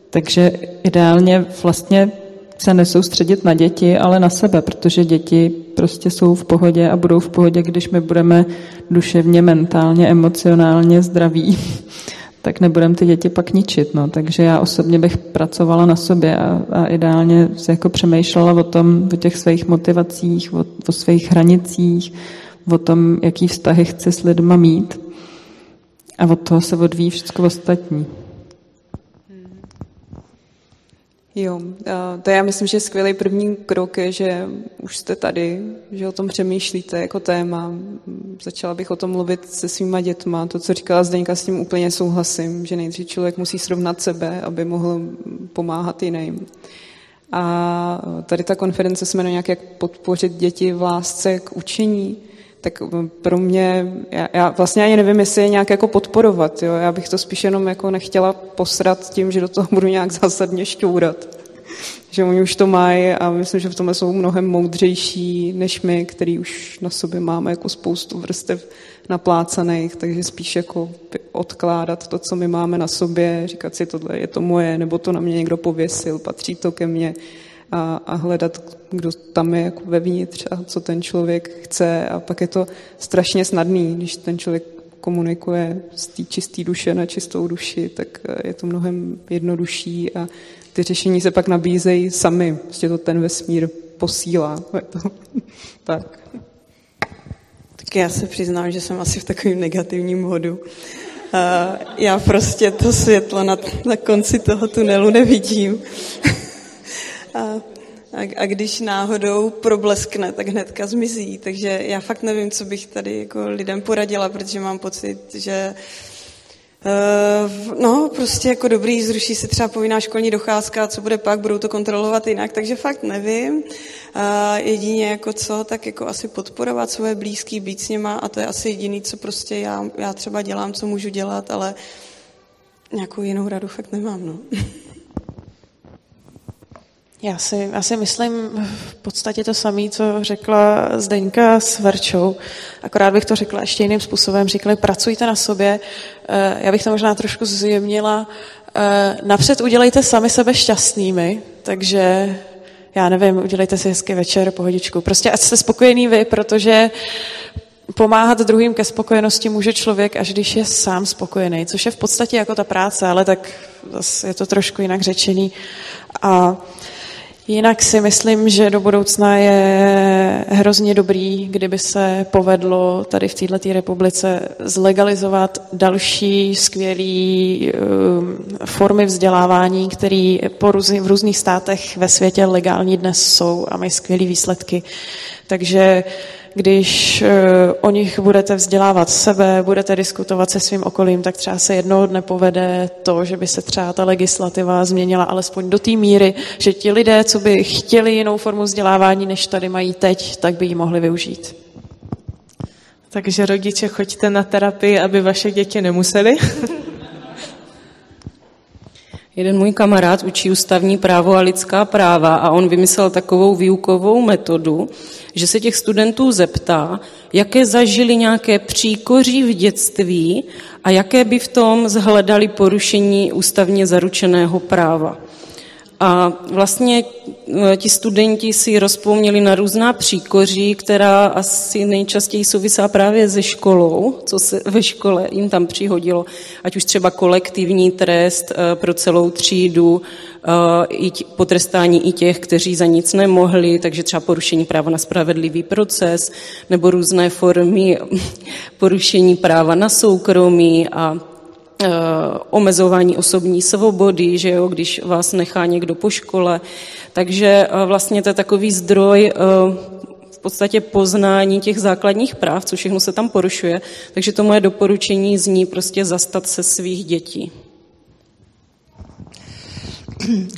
Takže ideálně vlastně se nesoustředit na děti, ale na sebe, protože děti prostě jsou v pohodě a budou v pohodě, když my budeme duševně, mentálně, emocionálně zdraví, tak nebudeme ty děti pak ničit. No. Takže já osobně bych pracovala na sobě a, a ideálně se jako přemýšlela o tom, o těch svých motivacích, o, o svých hranicích, o tom, jaký vztahy chci s lidma mít a od toho se odvíjí všechno ostatní. Jo, to já myslím, že skvělý první krok je, že už jste tady, že o tom přemýšlíte jako téma. Začala bych o tom mluvit se svýma dětma. To, co říkala Zdeňka, s tím úplně souhlasím, že nejdřív člověk musí srovnat sebe, aby mohl pomáhat jiným. A tady ta konference se jmenuje nějak jak podpořit děti v lásce k učení tak pro mě, já, já vlastně ani nevím, jestli je nějak jako podporovat, jo? já bych to spíš jenom jako nechtěla posrat tím, že do toho budu nějak zásadně šťourat. Že oni už to mají a myslím, že v tomhle jsou mnohem moudřejší než my, který už na sobě máme jako spoustu vrstev naplácaných, takže spíš jako odkládat to, co my máme na sobě, říkat si, tohle je to moje, nebo to na mě někdo pověsil, patří to ke mně a, a hledat, kdo tam je jako vevnitř a co ten člověk chce. A pak je to strašně snadný, když ten člověk komunikuje z té čisté duše na čistou duši, tak eh, je to mnohem jednodušší a ty řešení se pak nabízejí sami. Prostě to ten vesmír posílá. To tak. Tak já se přiznám, že jsem asi v takovém negativním modu. Uh, já prostě to světlo na, na konci toho tunelu nevidím. A, a, a když náhodou probleskne, tak hnedka zmizí. Takže já fakt nevím, co bych tady jako lidem poradila, protože mám pocit, že Uh, no, prostě jako dobrý, zruší se třeba povinná školní docházka, co bude pak, budou to kontrolovat jinak, takže fakt nevím. Jedině jako co, tak jako asi podporovat svoje blízký, být s něma a to je asi jediný, co prostě já, já třeba dělám, co můžu dělat, ale nějakou jinou radu fakt nemám, no. Já si, já si myslím v podstatě to samé, co řekla Zdeňka s Verčou. Akorát bych to řekla ještě jiným způsobem. Říkali, pracujte na sobě. Eh, já bych to možná trošku zjemnila. Eh, napřed udělejte sami sebe šťastnými, takže já nevím, udělejte si hezký večer, pohodičku. Prostě ať jste spokojený vy, protože pomáhat druhým ke spokojenosti může člověk, až když je sám spokojený, což je v podstatě jako ta práce, ale tak je to trošku jinak řečený. A Jinak si myslím, že do budoucna je hrozně dobrý, kdyby se povedlo tady v této republice zlegalizovat další skvělé um, formy vzdělávání, které v různých státech ve světě legální dnes jsou a mají skvělé výsledky. Takže když eh, o nich budete vzdělávat sebe, budete diskutovat se svým okolím, tak třeba se jednoho dne povede to, že by se třeba ta legislativa změnila alespoň do té míry, že ti lidé, co by chtěli jinou formu vzdělávání, než tady mají teď, tak by ji mohli využít. Takže rodiče, choďte na terapii, aby vaše děti nemuseli. Jeden můj kamarád učí ústavní právo a lidská práva a on vymyslel takovou výukovou metodu, že se těch studentů zeptá, jaké zažili nějaké příkoří v dětství a jaké by v tom zhledali porušení ústavně zaručeného práva. A vlastně e, ti studenti si rozpomněli na různá příkoří, která asi nejčastěji souvisá právě se školou, co se ve škole jim tam přihodilo, ať už třeba kolektivní trest e, pro celou třídu, e, i potrestání i těch, kteří za nic nemohli, takže třeba porušení práva na spravedlivý proces, nebo různé formy porušení práva na soukromí a omezování osobní svobody, že jo, když vás nechá někdo po škole. Takže eh, vlastně to je takový zdroj eh, v podstatě poznání těch základních práv, co všechno se tam porušuje. Takže to moje doporučení zní prostě zastat se svých dětí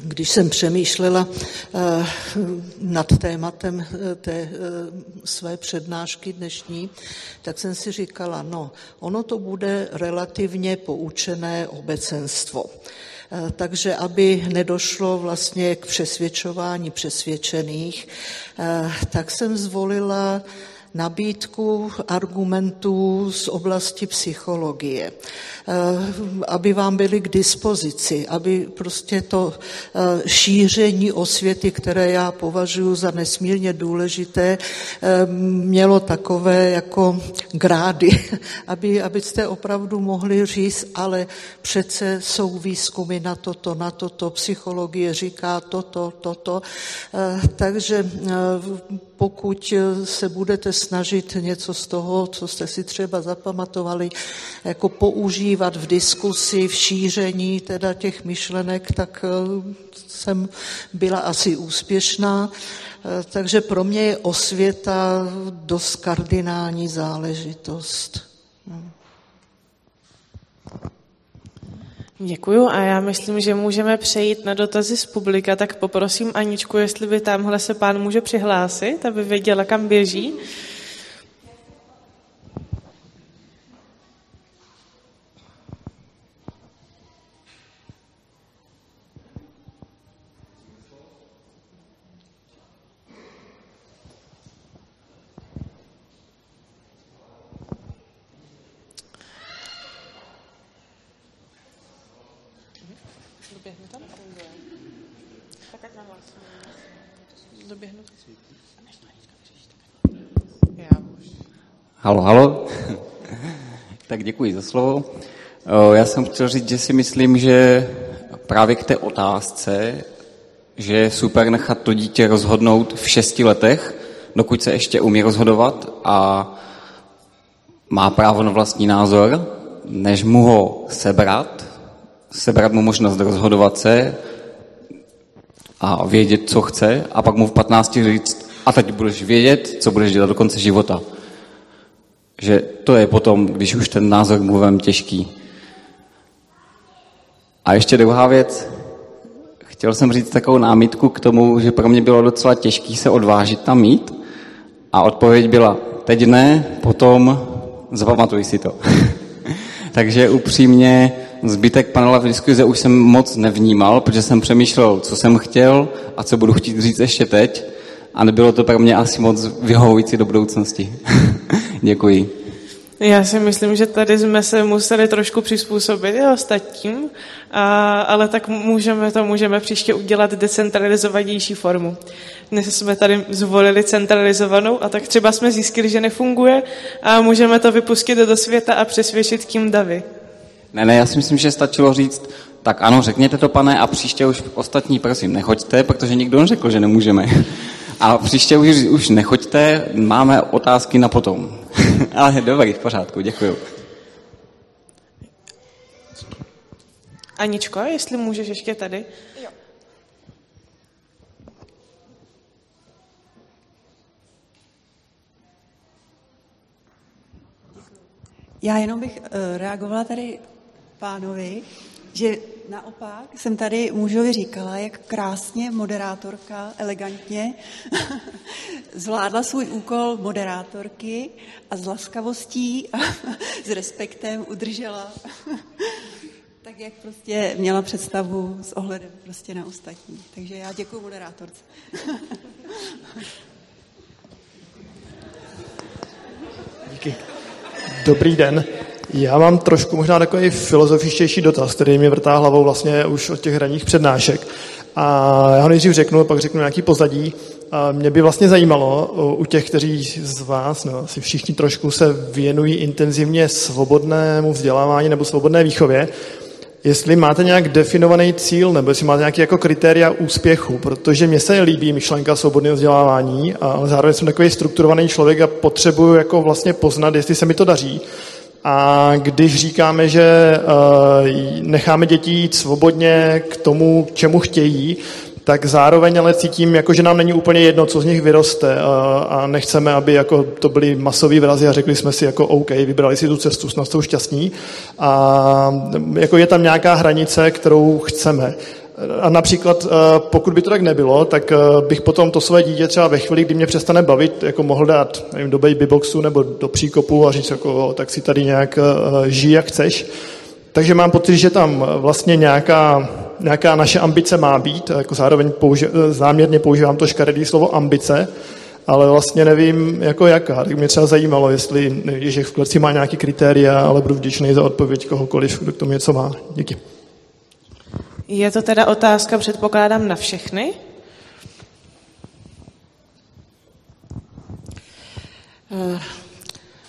když jsem přemýšlela eh, nad tématem eh, té eh, své přednášky dnešní, tak jsem si říkala, no, ono to bude relativně poučené obecenstvo. Takže aby nedošlo vlastně k přesvědčování přesvědčených, tak jsem zvolila nabídku argumentů z oblasti psychologie, eh, aby vám byly k dispozici, aby prostě to eh, šíření osvěty, které já považuji za nesmírně důležité, eh, mělo takové jako grády, aby, abyste opravdu mohli říct, ale přece jsou výzkumy na toto, na toto, psychologie říká toto, toto. Takže pokud se budete snažit něco z toho, co jste si třeba zapamatovali, jako používat v diskusi, v šíření teda těch myšlenek, tak eh, jsem byla asi úspěšná. Eh, takže pro mě je osvěta dost kardinální záležitost. Děkuju a já myslím, že můžeme přejít na dotazy z publika, tak poprosím Aničku, jestli by tamhle se pán může přihlásit, aby věděla, kam běží. Halo, halo. tak děkuji za slovo. Já jsem chtěl říct, že si myslím, že právě k té otázce, že je super nechat to dítě rozhodnout v šesti letech, dokud se ještě umí rozhodovat a má právo na vlastní názor, než mu ho sebrat, sebrat mu možnost rozhodovat se a vědět, co chce a pak mu v 15 říct, a teď budeš vědět, co budeš dělat do konce života že to je potom, když už ten názor mluvím těžký. A ještě druhá věc, chtěl jsem říct takovou námitku k tomu, že pro mě bylo docela těžký se odvážit tam mít a odpověď byla, teď ne, potom zapamatuj si to. Takže upřímně zbytek panela v diskuze už jsem moc nevnímal, protože jsem přemýšlel, co jsem chtěl a co budu chtít říct ještě teď a nebylo to pro mě asi moc vyhovující do budoucnosti. Děkuji. Já si myslím, že tady jsme se museli trošku přizpůsobit i ostatním, a, ale tak můžeme to můžeme příště udělat decentralizovanější formu. Dnes jsme tady zvolili centralizovanou a tak třeba jsme zjistili, že nefunguje a můžeme to vypustit do světa a přesvědčit kým davy. Ne, ne, já si myslím, že stačilo říct, tak ano, řekněte to, pane, a příště už ostatní, prosím, nechoďte, protože nikdo neřekl, že nemůžeme. A příště už, už nechoďte, máme otázky na potom. Ale dobrý, v pořádku, děkuju. Aničko, jestli můžeš ještě tady. Jo. Já jenom bych uh, reagovala tady pánovi, že naopak jsem tady mužovi říkala, jak krásně moderátorka, elegantně zvládla svůj úkol moderátorky a s laskavostí a s respektem udržela tak, jak prostě měla představu s ohledem prostě na ostatní. Takže já děkuji moderátorce. Díky. Dobrý den. Já mám trošku možná takový filozofičtější dotaz, který mě vrtá hlavou vlastně už od těch hraních přednášek. A já ho nejdřív řeknu, pak řeknu nějaký pozadí. A mě by vlastně zajímalo u těch, kteří z vás, no asi všichni trošku se věnují intenzivně svobodnému vzdělávání nebo svobodné výchově, jestli máte nějak definovaný cíl, nebo jestli máte nějaké jako kritéria úspěchu, protože mně se líbí myšlenka svobodného vzdělávání, ale zároveň jsem takový strukturovaný člověk a potřebuju jako vlastně poznat, jestli se mi to daří. A když říkáme, že uh, necháme děti jít svobodně k tomu, čemu chtějí, tak zároveň ale cítím, jako, že nám není úplně jedno, co z nich vyroste a, a nechceme, aby jako to byly masové vrazy a řekli jsme si jako OK, vybrali si tu cestu, snad jsou šťastní a jako je tam nějaká hranice, kterou chceme. A například, pokud by to tak nebylo, tak bych potom to své dítě třeba ve chvíli, kdy mě přestane bavit, jako mohl dát nevím, do babyboxu nebo do příkopu a říct, jako, tak si tady nějak žij, jak chceš. Takže mám pocit, že tam vlastně nějaká, nějaká naše ambice má být, jako zároveň použi- záměrně používám to škaredý slovo ambice, ale vlastně nevím, jako jaká. Tak mě třeba zajímalo, jestli Ježek v kleci má nějaký kritéria, ale budu vděčný za odpověď kohokoliv, kdo k tomu něco má. Díky. Je to teda otázka, předpokládám, na všechny?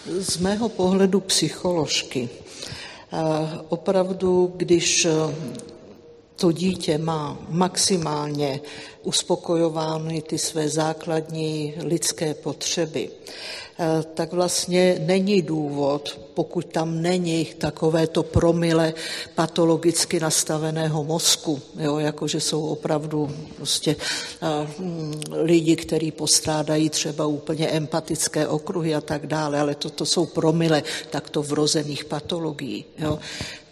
Z mého pohledu psycholožky opravdu, když to dítě má maximálně uspokojovány ty své základní lidské potřeby, tak vlastně není důvod, pokud tam není takovéto promile patologicky nastaveného mozku, jo, jakože jsou opravdu prostě uh, lidi, kteří postrádají třeba úplně empatické okruhy a tak dále, ale toto to jsou promile takto vrozených patologií. Jo.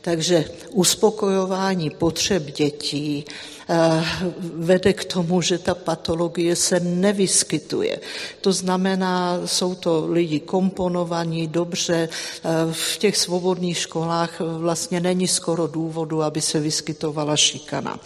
Takže uspokojování potřeb dětí vede k tomu, že ta patologie se nevyskytuje. To znamená, jsou to lidi komponovaní dobře, v těch svobodných školách vlastně není skoro důvodu, aby se vyskytovala šikana.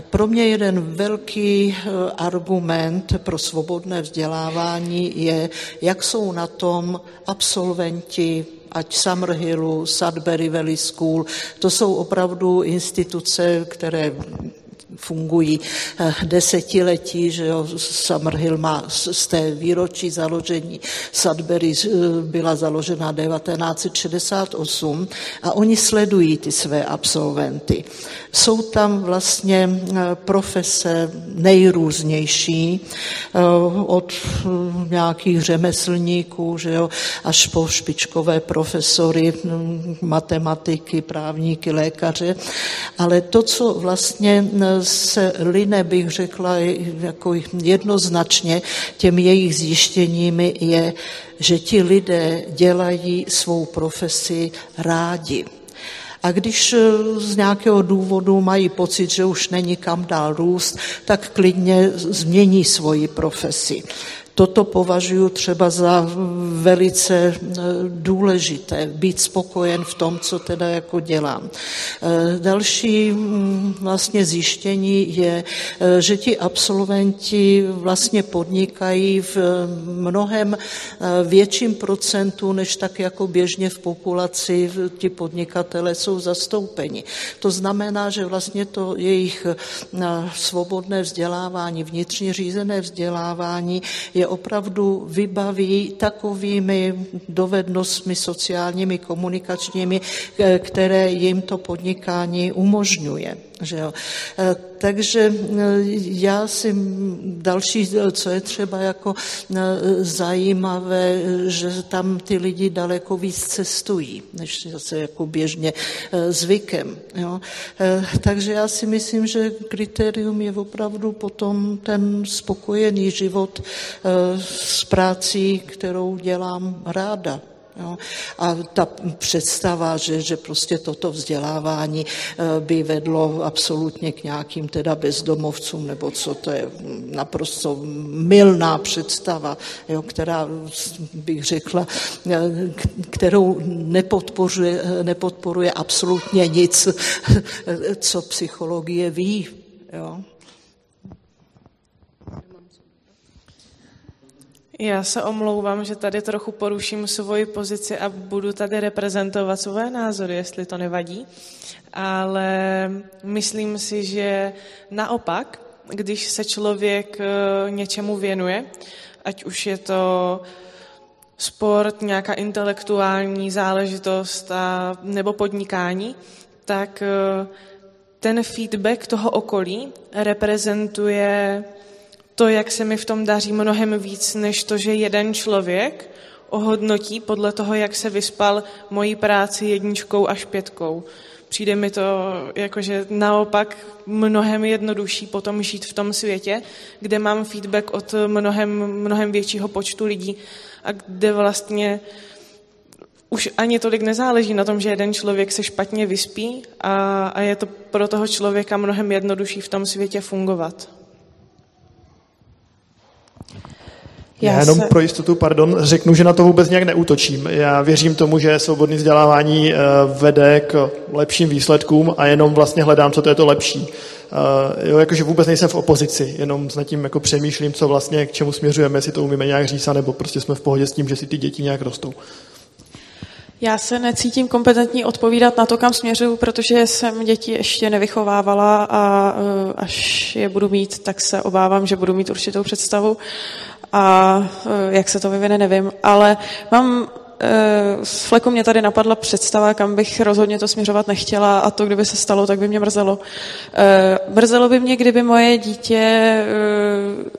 Pro mě jeden velký argument pro svobodné vzdělávání je, jak jsou na tom absolventi ať Summerhillu, Sudbury Valley School, to jsou opravdu instituce, které fungují eh, desetiletí, že jo, Summerhill má z té výročí založení, Sudbury eh, byla založena 1968 a oni sledují ty své absolventy. Jsou tam vlastně eh, profese nejrůznější, od nějakých řemeslníků, že jo, až po špičkové profesory, hm, matematiky, právníky, lékaře, ale to, co vlastně se line, bych řekla, jako jednoznačně těmi jejich zjištěními je, že ti lidé dělají svou profesi rádi. A když eh, z nějakého důvodu mají pocit, že už není kam dál růst, tak klidně změní svoji profesi toto považuji třeba za velice eh, důležité, být spokojen v tom, co teda jako dělám. Eh, další mm, vlastně zjištění je, eh, že ti absolventi vlastně podnikají v mnohem větším procentu, než tak jako běžně v populaci ti podnikatele jsou zastoupeni. To znamená, že vlastně to jejich svobodné vzdělávání, vnitřně řízené vzdělávání je opravdu vybaví takovými dovednostmi sociálními, komunikačními, eh, které jim to podnikání umožňuje. Že jo. Takže eh, já si další, co je třeba jako zajímavé, že tam ty lidi daleko víc cestují, než zase jako běžně zvykem. Jo. Takže já si myslím, že kritérium je opravdu potom ten spokojený život s prací, kterou dělám ráda. Jo? A ta představa, že, že prostě toto vzdělávání eh, by vedlo absolutně k nějakým teda bezdomovcům, nebo co, to je naprosto milná představa, jo, která bych řekla, eh, kterou nepodporuje, nepodporuje absolutně nic, co psychologie ví. Jo. Já se omlouvám, že tady trochu poruším svoji pozici a budu tady reprezentovat své názory, jestli to nevadí. Ale myslím si, že naopak, když se člověk eh, něčemu věnuje, ať už je to sport, nějaká intelektuální záležitost a, nebo podnikání, tak eh, ten feedback toho okolí reprezentuje to, jak se mi v tom daří mnohem víc, než to, že jeden člověk ohodnotí podle toho, jak se vyspal mojí práci jedničkou až pětkou. Přijde mi to jakože naopak mnohem jednodušší potom žít v tom světě, kde mám feedback od mnohem, mnohem většího počtu lidí a kde vlastně už ani tolik nezáleží na tom, že jeden člověk se špatně vyspí a, a je to pro toho člověka mnohem jednodušší v tom světě fungovat. Já, Já jenom se... pro jistotu, pardon, řeknu, že na to vůbec nějak neútočím. Já věřím tomu, že svobodné vzdělávání eh, vede k lepším výsledkům a jenom vlastně hledám, co to je to lepší. Uh, jo, jakože vůbec nejsem v opozici, jenom nad tím jako přemýšlím, co vlastně, k čemu směřujeme, jestli to umíme nějak říct, nebo prostě jsme v pohodě s tím, že si ty děti nějak rostou. Já se necítím kompetentní odpovídat na to, kam směřuju, protože jsem děti ještě nevychovávala a uh, až je budu mít, tak se obávám, že budu mít určitou představu a e, jak se to vyvine, nevím. Ale mám z e, fleku mě tady napadla představa, kam bych rozhodně to směřovat nechtěla a to, kdyby se stalo, tak by mě mrzelo. E, mrzelo by mě, kdyby moje dítě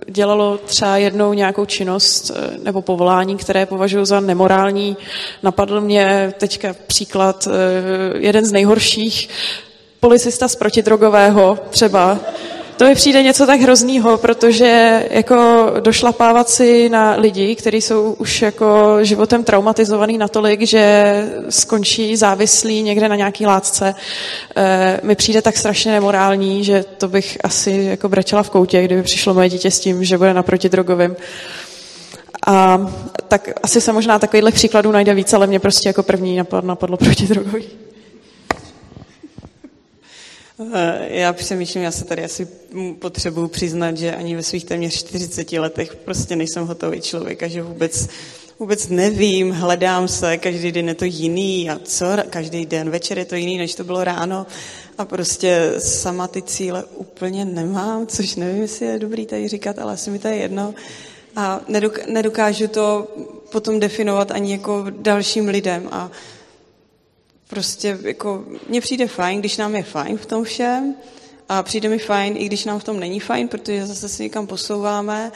dělalo třeba jednou nějakou činnost nebo povolání, které považuji za nemorální. Napadl mě teďka příklad, jeden z nejhorších, policista z protidrogového třeba, to mi přijde něco tak hroznýho, protože jako došlapávat si na lidi, kteří jsou už jako životem traumatizovaný natolik, že skončí závislí někde na nějaký látce, e, mi přijde tak strašně nemorální, že to bych asi jako brečela v koutě, kdyby přišlo moje dítě s tím, že bude na protidrogovém. A tak asi se možná takovýchhle příkladů najde víc, ale mě prostě jako první napadlo, napadlo protidrogový. Eh, já přemýšlím, já se tady asi potřebuji přiznat, že ani ve svých téměř 40 letech prostě nejsem hotový člověk a že vůbec, vůbec nevím, hledám se, každý den je to jiný a co, každý den, večer je to jiný, než to bylo ráno a prostě sama ty cíle úplně nemám, což nevím, jestli je dobrý tady říkat, ale asi mi to je jedno. A nedokážu to potom definovat ani jako dalším lidem a Prostě jako mně přijde fajn, když nám je fajn v tom všem a přijde mi fajn, i když nám v tom není fajn, protože zase se někam posouváme,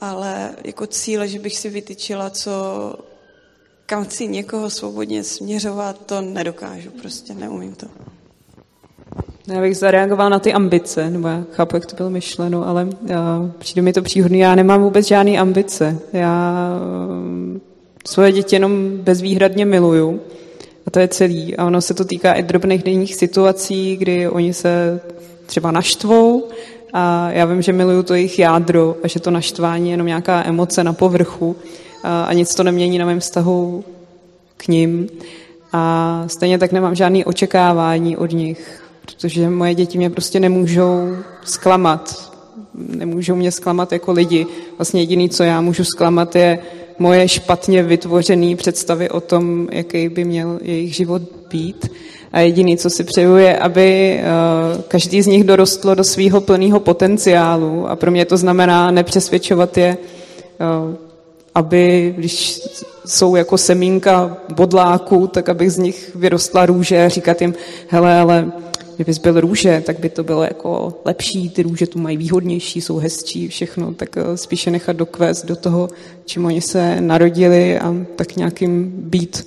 ale jako cíle, že bych si vytyčila, co, kam chci někoho svobodně směřovat, to nedokážu, prostě neumím to. Já bych zareagovala na ty ambice, nebo já chápu, jak to bylo myšleno, ale já, přijde mi to příhodný. Já nemám vůbec žádné ambice. Já svoje děti jenom bezvýhradně miluju a to je celý. A ono se to týká i drobných denních situací, kdy oni se třeba naštvou a já vím, že miluju to jejich jádro a že to naštvání je jenom nějaká emoce na povrchu a, nic to nemění na mém vztahu k ním. A stejně tak nemám žádný očekávání od nich, protože moje děti mě prostě nemůžou zklamat. Nemůžou mě zklamat jako lidi. Vlastně jediný, co já můžu zklamat, je moje špatně vytvořené představy o tom, jaký by měl jejich život být. A jediný, co si přeju, je, aby eh, každý z nich dorostlo do svého plného potenciálu. A pro mě to znamená nepřesvědčovat je, eh, aby, když jsou jako semínka bodláků, tak abych z nich vyrostla růže a říkat jim, hele, ale kdybys byl růže, tak by to bylo jako lepší, ty růže tu mají výhodnější, jsou hezčí, všechno, tak eh, spíše nechat dokvést do toho, čím oni se narodili a tak nějakým být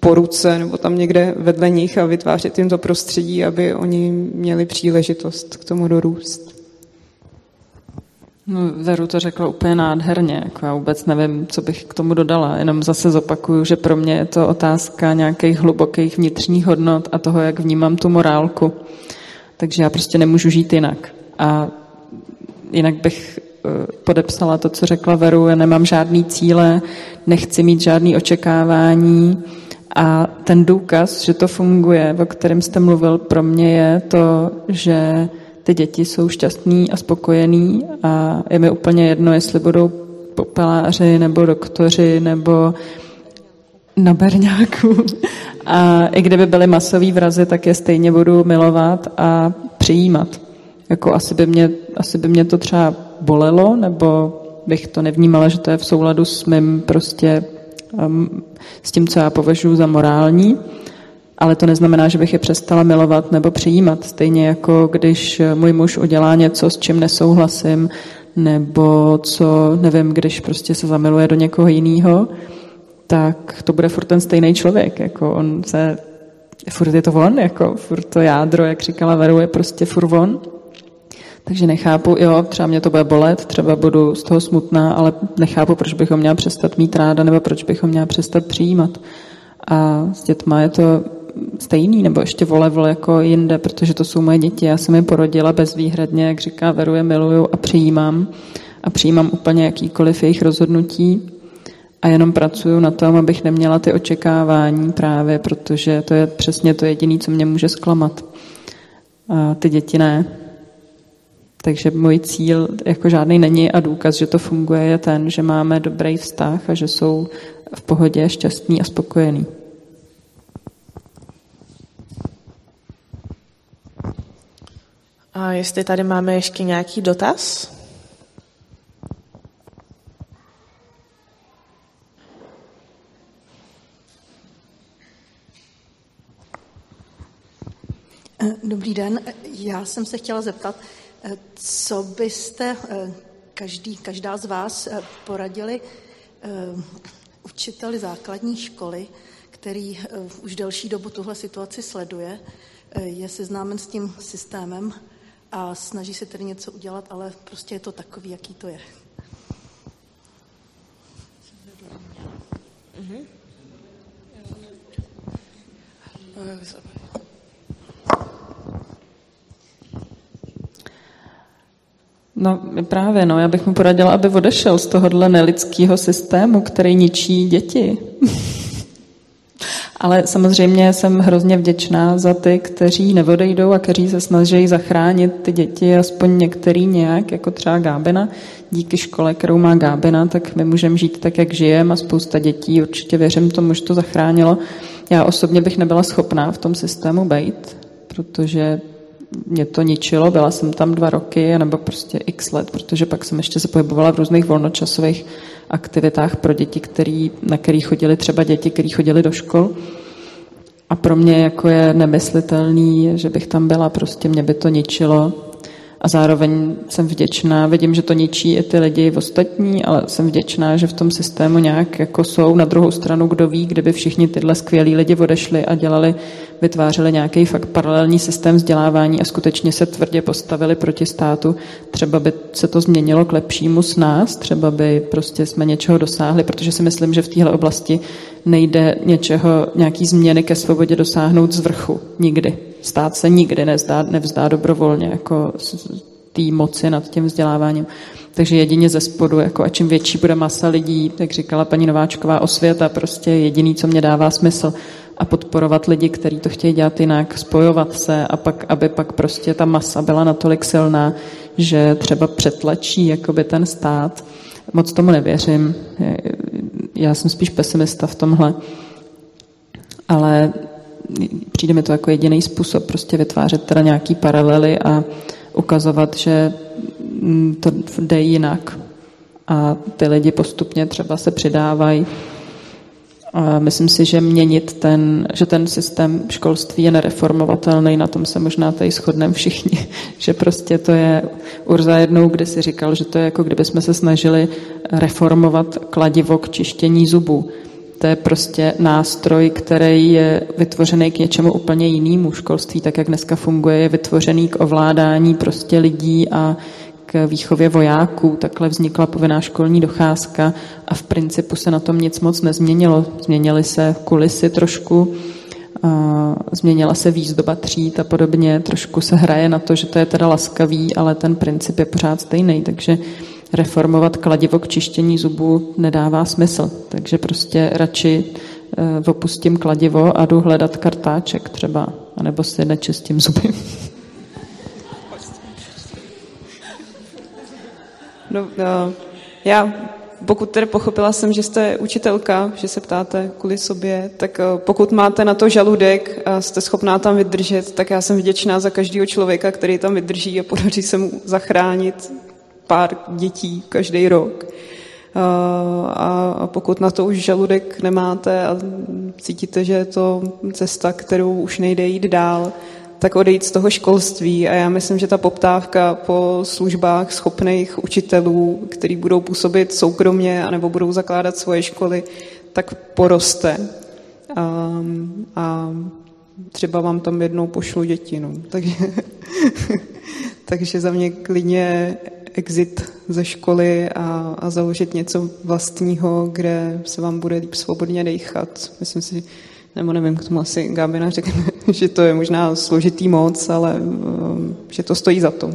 po ruce nebo tam někde vedle nich a vytvářet jim to prostředí, aby oni měli příležitost k tomu dorůst. No, Veru to řekla úplně nádherně, jako já vůbec nevím, co bych k tomu dodala, jenom zase zopakuju, že pro mě je to otázka nějakých hlubokých vnitřních hodnot a toho, jak vnímám tu morálku. Takže já prostě nemůžu žít jinak. A jinak bych eh, podepsala to, co řekla Veru, já nemám žádný cíle, nechci mít žádný očekávání a ten důkaz, že to funguje, o kterém jste mluvil, pro mě je to, že ty děti jsou šťastný a spokojený a je mi úplně jedno, jestli budou popeláři nebo doktoři nebo na berňáku. A i kdyby byly masový vrazy, tak je stejně budu milovat a přijímat. Jako asi by mě, asi by mě to třeba bolelo, nebo bych to nevnímala, že to je v souladu s mým prostě um, s tím, co já považuji za morální, ale to neznamená, že bych je přestala milovat nebo přijímat. Stejně jako když můj muž udělá něco, s čím nesouhlasím, nebo co, nevím, když prostě se zamiluje do někoho jiného, tak to bude furt ten stejný člověk. Jako on se, furt je to on, jako furt to jádro, jak říkala Veru, je prostě furt on. Takže nechápu, jo, třeba mě to bude bolet, třeba budu z toho smutná, ale nechápu, proč bychom měla přestat mít ráda, nebo proč bychom měla přestat přijímat. A s dětma je to stejný, nebo ještě vole, vole jako jinde, protože to jsou moje děti. Já jsem je porodila bezvýhradně, jak říká Veru, je miluju a přijímám. A přijímám úplně jakýkoliv jejich rozhodnutí. A jenom pracuju na tom, abych neměla ty očekávání právě, protože to je přesně to jediné, co mě může zklamat. A ty děti ne. Takže můj cíl jako žádný není a důkaz, že to funguje, je ten, že máme dobrý vztah a že jsou v pohodě, šťastní a spokojení. A jestli tady máme ještě nějaký dotaz? Dobrý den, já jsem se chtěla zeptat, co byste eh, každý, každá z vás eh, poradili eh, učiteli základní školy, který už delší dobu tuhle situaci sleduje, je seznámen s tím systémem a snaží se tedy něco udělat, ale prostě je to takový, jaký to je. No právě, no, já bych mu poradila, aby odešel z tohohle nelidského systému, který ničí děti. Ale samozřejmě jsem hrozně vděčná za ty, kteří neodejdou a kteří se snaží zachránit ty děti, aspoň některý nějak, jako třeba Gábina. Díky škole, kterou má Gábina, tak my můžeme žít tak, jak žijeme a spousta dětí, určitě věřím tomu, že to zachránilo. Já osobně bych nebyla schopná v tom systému být, protože mě to ničilo, byla jsem tam dva roky, nebo prostě x let, protože pak jsem ještě se pohybovala v různých volnočasových aktivitách pro děti, který, na který chodili třeba děti, které chodili do škol. A pro mě jako je nemyslitelný, že bych tam byla, prostě mě by to ničilo a zároveň jsem vděčná, vidím, že to ničí i ty lidi v ostatní, ale jsem vděčná, že v tom systému nějak jako jsou. Na druhou stranu, kdo ví, kdyby všichni tyhle skvělí lidi odešli a dělali, vytvářeli nějaký fakt paralelní systém vzdělávání a skutečně se tvrdě postavili proti státu, třeba by se to změnilo k lepšímu s nás, třeba by prostě jsme něčeho dosáhli, protože si myslím, že v téhle oblasti nejde něčeho, nějaký změny ke svobodě dosáhnout z vrchu. Nikdy. Stát se nikdy nezdá, nevzdá dobrovolně jako té moci nad tím vzděláváním. Takže jedině ze spodu, jako a čím větší bude masa lidí, jak říkala paní Nováčková, osvěta, prostě jediný, co mě dává smysl a podporovat lidi, kteří to chtějí dělat jinak, spojovat se a pak, aby pak prostě ta masa byla natolik silná, že třeba přetlačí jakoby ten stát. Moc tomu nevěřím. Já jsem spíš pesimista v tomhle. Ale přijde mi to jako jediný způsob prostě vytvářet teda nějaký paralely a ukazovat, že to jde jinak. A ty lidi postupně třeba se přidávají. A myslím si, že měnit ten, že ten systém školství je nereformovatelný, na tom se možná tady shodneme všichni, že prostě to je, Urza jednou kdy si říkal, že to je jako kdyby jsme se snažili reformovat kladivo k čištění zubů. To je prostě nástroj, který je vytvořený k něčemu úplně jinému. Školství, tak jak dneska funguje, je vytvořený k ovládání prostě lidí a k výchově vojáků. Takhle vznikla povinná školní docházka a v principu se na tom nic moc nezměnilo. Změnily se kulisy trošku, změnila se výzdoba tříd a podobně. Trošku se hraje na to, že to je teda laskavý, ale ten princip je pořád stejný. Takže reformovat kladivo k čištění zubů nedává smysl. Takže prostě radši e, opustím kladivo a jdu hledat kartáček třeba, anebo si nečistím zuby. No, no, já pokud tedy pochopila jsem, že jste učitelka, že se ptáte kvůli sobě, tak eh, pokud máte na to žaludek a jste schopná tam vydržet, tak já jsem vděčná za každého člověka, který tam vydrží a podaří se mu zachránit pár dětí každý rok. Eh, a pokud na to už žaludek nemáte a cítíte, že je to cesta, kterou už nejde jít dál, tak odejít z toho školství. A já myslím, že ta poptávka po službách schopných učitelů, který budou působit soukromně anebo budou zakládat svoje školy, tak poroste. A, a třeba vám tam jednou pošlu děti. No. Takže, takže za mě klidně exit ze školy a, a založit něco vlastního, kde se vám bude líp svobodně dechat. Myslím si, nebo nevím, k tomu asi Gábina řekne, že to je možná složitý moc, ale um, že to stojí za to.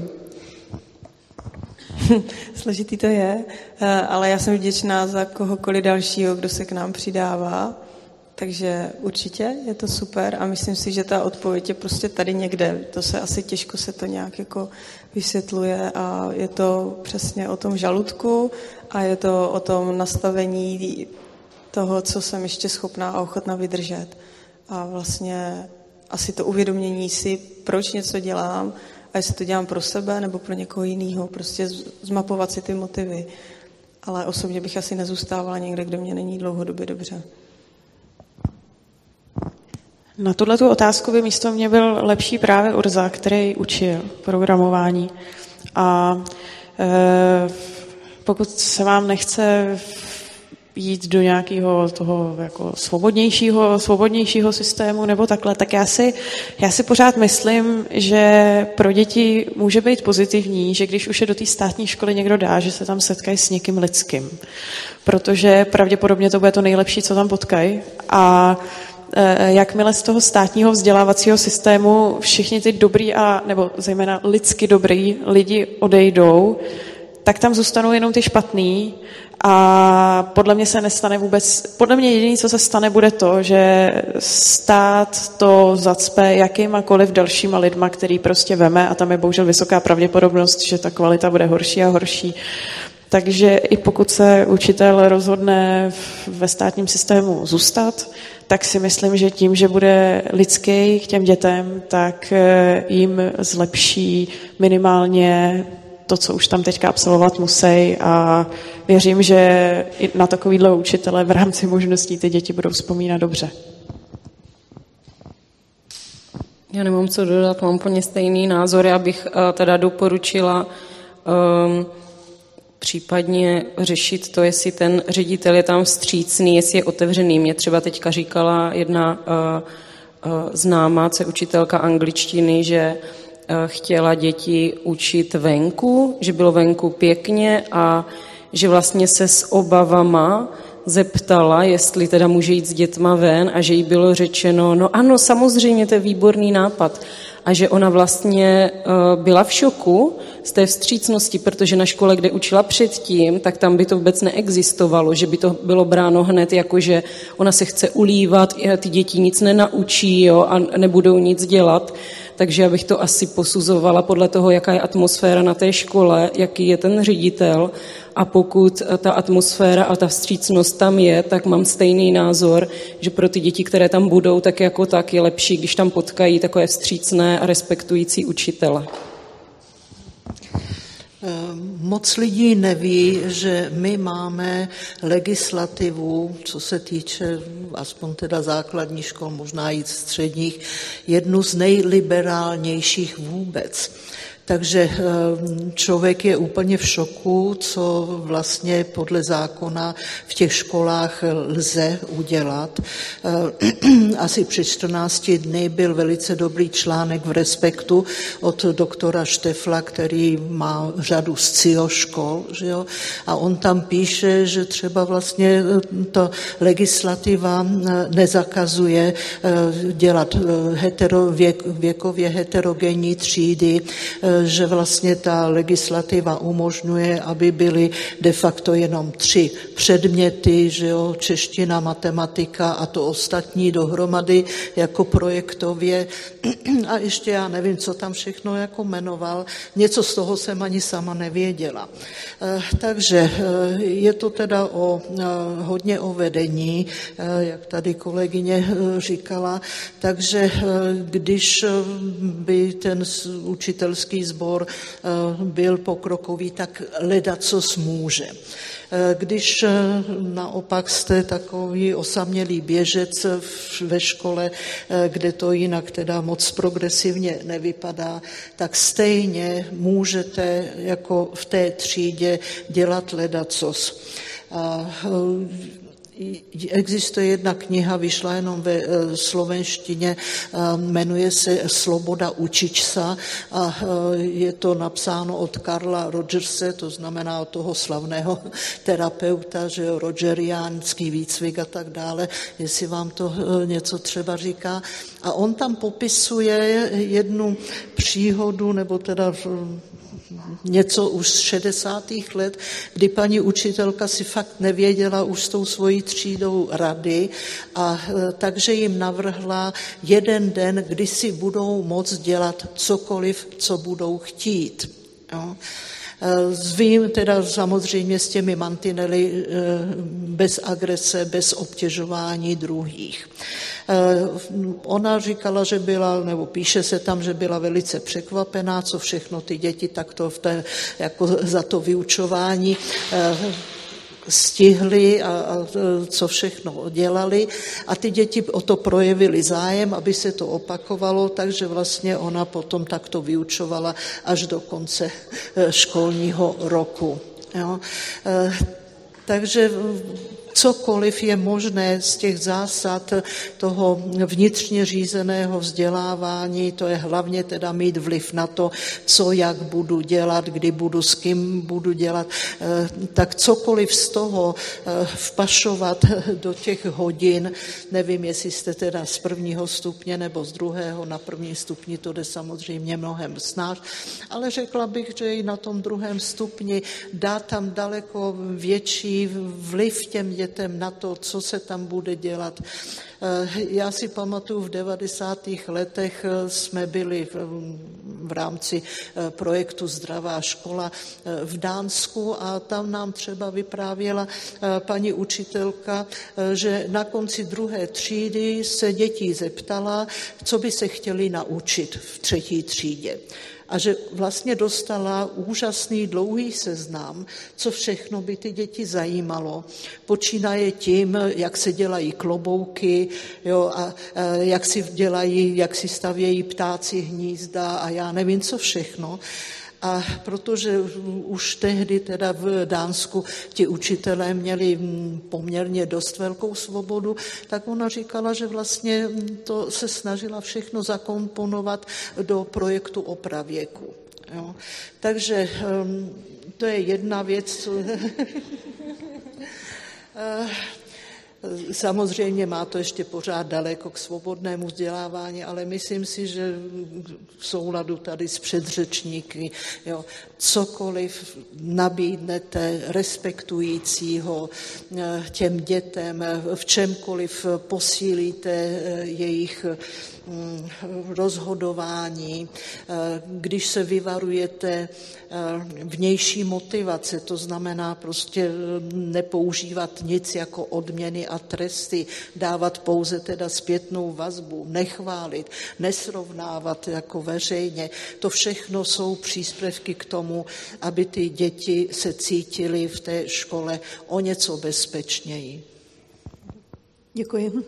Složitý to je, eh, ale já jsem vděčná za kohokoliv dalšího, kdo se k nám přidává. Takže určitě je to super a myslím si, že ta odpověď je prostě tady někde. To se asi těžko se to nějak jako vysvětluje a je to přesně o tom žaludku a je to o tom nastavení toho, co jsem ještě schopná a ochotná vydržet. A vlastně asi to uvědomění si, proč něco dělám a jestli to dělám pro sebe nebo pro někoho jiného. Prostě zmapovat si ty motivy. Ale osobně bych asi nezůstávala někde, kde mě není dlouhodobě dobře. Na tuhle otázku by místo mě byl lepší právě Urza, který učil programování. A e, pokud se vám nechce jít do nějakého toho jako svobodnějšího, svobodnějšího systému nebo takhle, tak já si, já si pořád myslím, že pro děti může být pozitivní, že když už je do té státní školy někdo dá, že se tam setkají s někým lidským. Protože pravděpodobně to bude to nejlepší, co tam potkají. A e, jakmile z toho státního vzdělávacího systému všichni ty dobrý a, nebo zejména lidsky dobrý lidi odejdou, tak tam zůstanou jenom ty špatný a podle mě se nestane vůbec, podle mě jediné, co se stane, bude to, že stát to zacpe jakýmakoliv dalšíma lidma, který prostě veme a tam je bohužel vysoká pravděpodobnost, že ta kvalita bude horší a horší. Takže i pokud se učitel rozhodne ve státním systému zůstat, tak si myslím, že tím, že bude lidský k těm dětem, tak eh, jim zlepší minimálně to, co už tam teďka absolvovat musí a věřím, že i na takovýhle učitele v rámci možností ty děti budou vzpomínat dobře. Já nemám co dodat, mám úplně stejný názor. Já bych uh, teda doporučila um, případně řešit to, jestli ten ředitel je tam vstřícný, jestli je otevřený. Mě třeba teďka říkala jedna uh, uh, známá, co je učitelka angličtiny, že Eh, chtěla děti učit venku, že bylo venku pěkně a že vlastně se s obavama zeptala, jestli teda může jít s dětma ven a že jí bylo řečeno, no ano, samozřejmě, to je výborný nápad. A že ona vlastně eh, byla v šoku z té vstřícnosti, protože na škole, kde učila předtím, tak tam by to vůbec neexistovalo, že by to bylo bráno hned jako, že ona se chce ulívat, ty děti nic nenaučí jo, a nebudou nic dělat takže já bych to asi posuzovala podle toho, jaká je atmosféra na té škole, jaký je ten ředitel a pokud ta atmosféra a ta vstřícnost tam je, tak mám stejný názor, že pro ty děti, které tam budou, tak jako tak je lepší, když tam potkají takové vstřícné a respektující učitele. Ehm, moc lidí neví, že my máme legislativu, co se týče aspoň teda základní škol, možná i středních, jednu z nejliberálnějších vůbec. Takže člověk je úplně v šoku, co vlastně podle zákona v těch školách lze udělat. Asi před 14 dny byl velice dobrý článek v Respektu od doktora Štefla, který má řadu scio škol, že jo? a on tam píše, že třeba vlastně ta legislativa nezakazuje dělat hetero, věk, věkově heterogenní třídy, že vlastně ta legislativa umožňuje, aby byly de facto jenom tři předměty, že jo, čeština, matematika a to ostatní dohromady jako projektově. A ještě já nevím, co tam všechno jako jmenoval. Něco z toho jsem ani sama nevěděla. Eh, takže eh, je to teda o, eh, hodně o vedení, jak tady kolegyně říkala. Takže když by ten učitelský sbor byl pokrokový, tak leda co smůže. Když naopak jste takový osamělý běžec ve škole, kde to jinak teda moc progresivně nevypadá, tak stejně můžete jako v té třídě dělat ledacos. Existuje jedna kniha, vyšla jenom ve eh, slovenštině, eh, jmenuje se Sloboda učičsa a eh, je to napsáno od Karla Rogerse, to znamená od toho slavného terapeuta, že rogeriánský výcvik a tak dále, jestli vám to něco třeba říká. A on tam popisuje jednu příhodu, nebo teda něco už z 60. let, kdy paní učitelka si fakt nevěděla už s tou svojí třídou rady a e, takže jim navrhla jeden den, kdy si budou moct dělat cokoliv, co budou chtít. Jo. Zvím e, teda samozřejmě s těmi mantinely e, bez agrese, bez obtěžování druhých. Eh, ona říkala, že byla, nebo píše se tam, že byla velice překvapená, co všechno ty děti takto v té, jako za to vyučování eh, stihli a, a co všechno dělali a ty děti o to projevili zájem, aby se to opakovalo, takže vlastně ona potom takto vyučovala až do konce eh, školního roku. Jo. Takže cokoliv je možné z těch zásad toho vnitřně řízeného vzdělávání, to je hlavně teda mít vliv na to, co jak budu dělat, kdy budu, s kým budu dělat, eh, tak cokoliv z toho eh, vpašovat do těch hodin, nevím, jestli jste teda z prvního stupně nebo z druhého, na prvním stupni to jde samozřejmě mnohem snáš, ale řekla bych, že i na tom druhém stupni dá tam daleko větší vliv těm dětem, dětem na to, co se tam bude dělat. Eh, já si pamatuju, v 90. letech eh, jsme byli v rámci eh, projektu Zdravá škola v Dánsku a tam nám třeba vyprávěla paní učitelka, že na konci druhé třídy se dětí zeptala, co by se chtěli naučit v třetí třídě a že vlastně dostala úžasný dlouhý seznam, co všechno by ty děti zajímalo. Počínaje tím, jak se dělají klobouky, jo, a, a jak si dělají, jak si stavějí ptáci hnízda a já nevím, co všechno. A protože už tehdy teda v Dánsku ti učitelé měli poměrně dost velkou svobodu, tak ona říkala, že vlastně to se snažila všechno zakomponovat do projektu o pravěku. Jo. Takže um, to je jedna věc. Samozřejmě má to ještě pořád daleko k svobodnému vzdělávání, ale myslím si, že v souladu tady s předřečníky, jo, cokoliv nabídnete respektujícího eh, těm dětem, v čemkoliv posílíte eh, jejich rozhodování, eh, když se vyvarujete eh, vnější motivace, to znamená prostě nepoužívat nic jako odměny a tresty, dávat pouze teda zpětnou vazbu, nechválit, nesrovnávat jako veřejně. To všechno jsou příspěvky k tomu, aby ty děti se cítily v té škole o něco bezpečněji. Děkuji.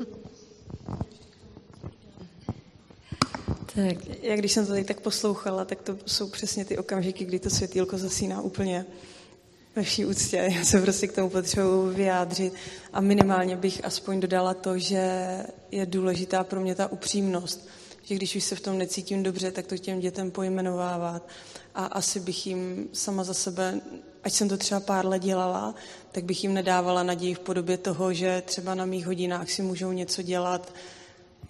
Tak. Já když jsem to tady tak poslouchala, tak to jsou přesně ty okamžiky, kdy to světýlko zasíná úplně ve vší úctě. Já se prostě k tomu potřebuji vyjádřit a minimálně bych aspoň dodala to, že je důležitá pro mě ta upřímnost, že když už se v tom necítím dobře, tak to těm dětem pojmenovávat a asi bych jim sama za sebe, ať jsem to třeba pár let dělala, tak bych jim nedávala naději v podobě toho, že třeba na mých hodinách si můžou něco dělat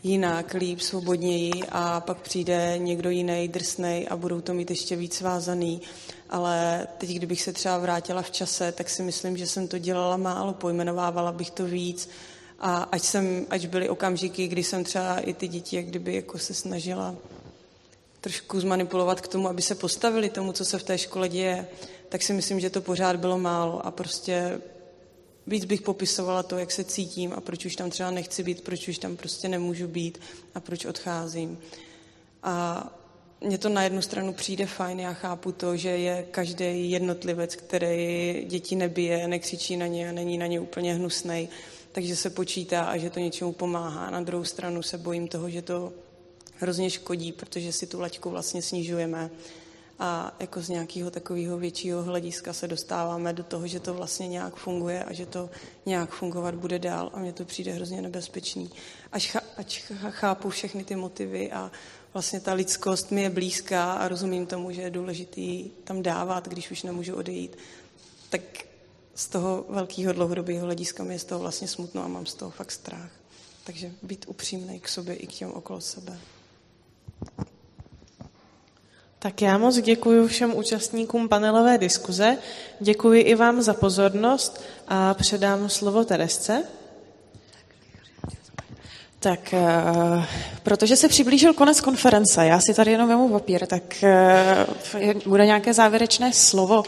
jinak, líp, svobodněji a pak přijde někdo jiný, drsnej a budou to mít ještě víc vázaný. Ale teď, kdybych se třeba vrátila v čase, tak si myslím, že jsem to dělala málo, pojmenovávala bych to víc. A ať, jsem, ať byly okamžiky, kdy jsem třeba i ty děti jak kdyby jako se snažila trošku zmanipulovat k tomu, aby se postavili tomu, co se v té škole děje, tak si myslím, že to pořád bylo málo a prostě víc bych popisovala to, jak se cítím a proč už tam třeba nechci být, proč už tam prostě nemůžu být a proč odcházím. A mně to na jednu stranu přijde fajn, já chápu to, že je každý jednotlivec, který děti nebije, nekřičí na ně a není na ně úplně hnusnej, takže se počítá a že to něčemu pomáhá. Na druhou stranu se bojím toho, že to hrozně škodí, protože si tu laťku vlastně snižujeme a jako z nějakého takového většího hlediska se dostáváme do toho, že to vlastně nějak funguje a že to nějak fungovat bude dál a mně to přijde hrozně nebezpečný. Až, ch- ať chápu všechny ty motivy a vlastně ta lidskost mi je blízká a rozumím tomu, že je důležitý tam dávat, když už nemůžu odejít, tak z toho velkého dlouhodobého hlediska mi je z toho vlastně smutno a mám z toho fakt strach. Takže být upřímný k sobě i k těm okolo sebe. Tak já moc děkuji všem účastníkům panelové diskuze, děkuji i vám za pozornost a předám slovo Teresce. Tak, uh, protože se přiblížil konec konference, já si tady jenom vemu papír, tak uh, bude nějaké závěrečné slovo.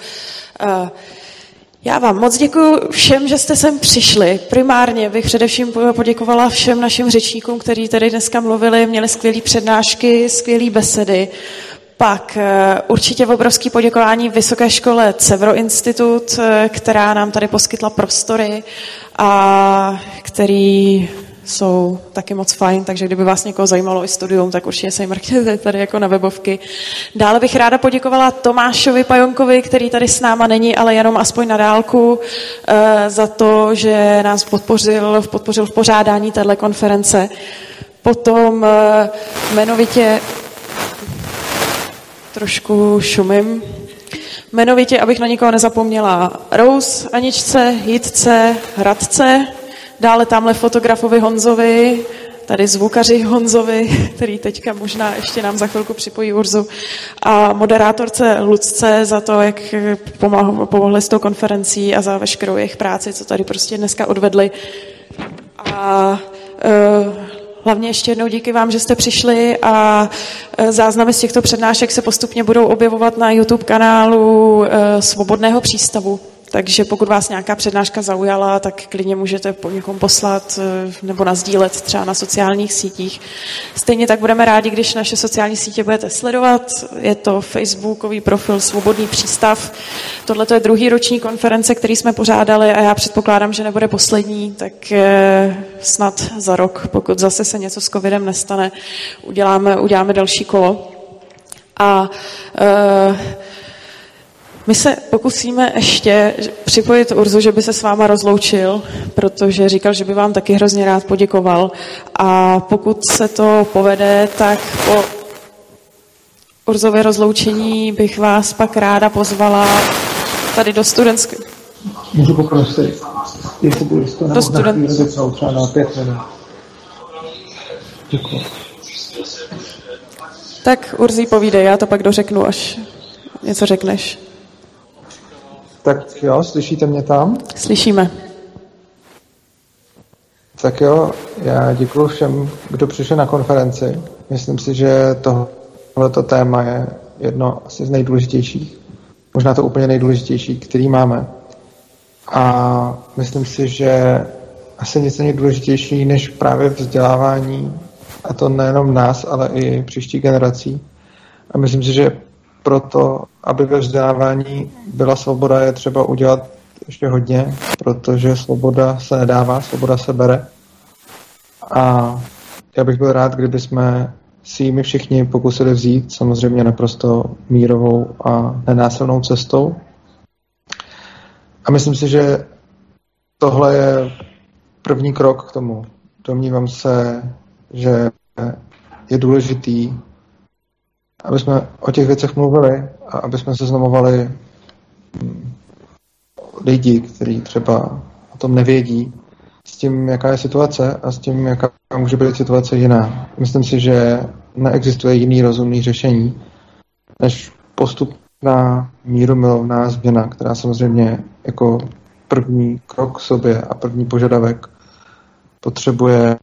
Uh, já vám moc děkuji všem, že jste sem přišli. Primárně bych především poděkovala všem našim řečníkům, kteří tady dneska mluvili, měli skvělé přednášky, skvělé besedy. Pak určitě v obrovský poděkování Vysoké škole Cevro Institut, která nám tady poskytla prostory a který jsou taky moc fajn, takže kdyby vás někoho zajímalo i studium, tak určitě se jim mrkněte tady jako na webovky. Dále bych ráda poděkovala Tomášovi Pajonkovi, který tady s náma není, ale jenom aspoň na dálku, eh, za to, že nás podpořil, podpořil v pořádání této konference. Potom eh, jmenovitě trošku šumím. Jmenovitě, abych na nikoho nezapomněla, Rose, Aničce, Jitce, Radce, Dále tamhle fotografovi Honzovi, tady zvukaři Honzovi, který teďka možná ještě nám za chvilku připojí Urzu, a moderátorce Lucce za to, jak pomohli s tou konferencí a za veškerou jejich práci, co tady prostě dneska odvedli. A uh, Hlavně ještě jednou díky vám, že jste přišli a e, záznamy z těchto přednášek se postupně budou objevovat na YouTube kanálu e, Svobodného přístavu. Takže pokud vás nějaká přednáška zaujala, tak klidně můžete po někom poslat eh, nebo nazdílet třeba na sociálních sítích. Stejně tak budeme rádi, když naše sociální sítě budete sledovat. Je to facebookový profil Svobodný přístav. Tohle je druhý roční konference, který jsme pořádali a já předpokládám, že nebude poslední, tak eh, snad za rok, pokud zase se něco s covidem nestane, uděláme, uděláme další kolo. A uh, my se pokusíme ještě připojit Urzu, že by se s váma rozloučil, protože říkal, že by vám taky hrozně rád poděkoval. A pokud se to povede, tak po Urzově rozloučení bych vás pak ráda pozvala tady do studentské. Můžu poprosit, jestli by to do student... třeba na pět minut. Děkuji. Tak Urzí povídej, já to pak dořeknu, až něco řekneš. Tak jo, slyšíte mě tam? Slyšíme. Tak jo, já děkuji všem, kdo přišel na konferenci. Myslím si, že tohleto téma je jedno asi z nejdůležitějších. Možná to úplně nejdůležitější, který máme. A myslím si, že asi nic není důležitější než právě vzdělávání, a to nejenom nás, ale i příští generací. A myslím si, že proto, aby ve vzdělávání byla svoboda, je třeba udělat ještě hodně, protože svoboda se nedává, svoboda se bere. A já bych byl rád, kdyby jsme si jimi všichni pokusili vzít, samozřejmě naprosto mírovou a nenásilnou cestou. A myslím si, že tohle je první krok k tomu. Domnívám se, že je důležitý, aby jsme o těch věcech mluvili a aby jsme seznamovali hm, lidi, kteří třeba o tom nevědí, s tím, jaká je situace a s tím, jaká může být situace jiná. Myslím si, že neexistuje jiný rozumný řešení, než postupná mírumilovná změna, která samozřejmě jako první krok k sobě a první požadavek potřebuje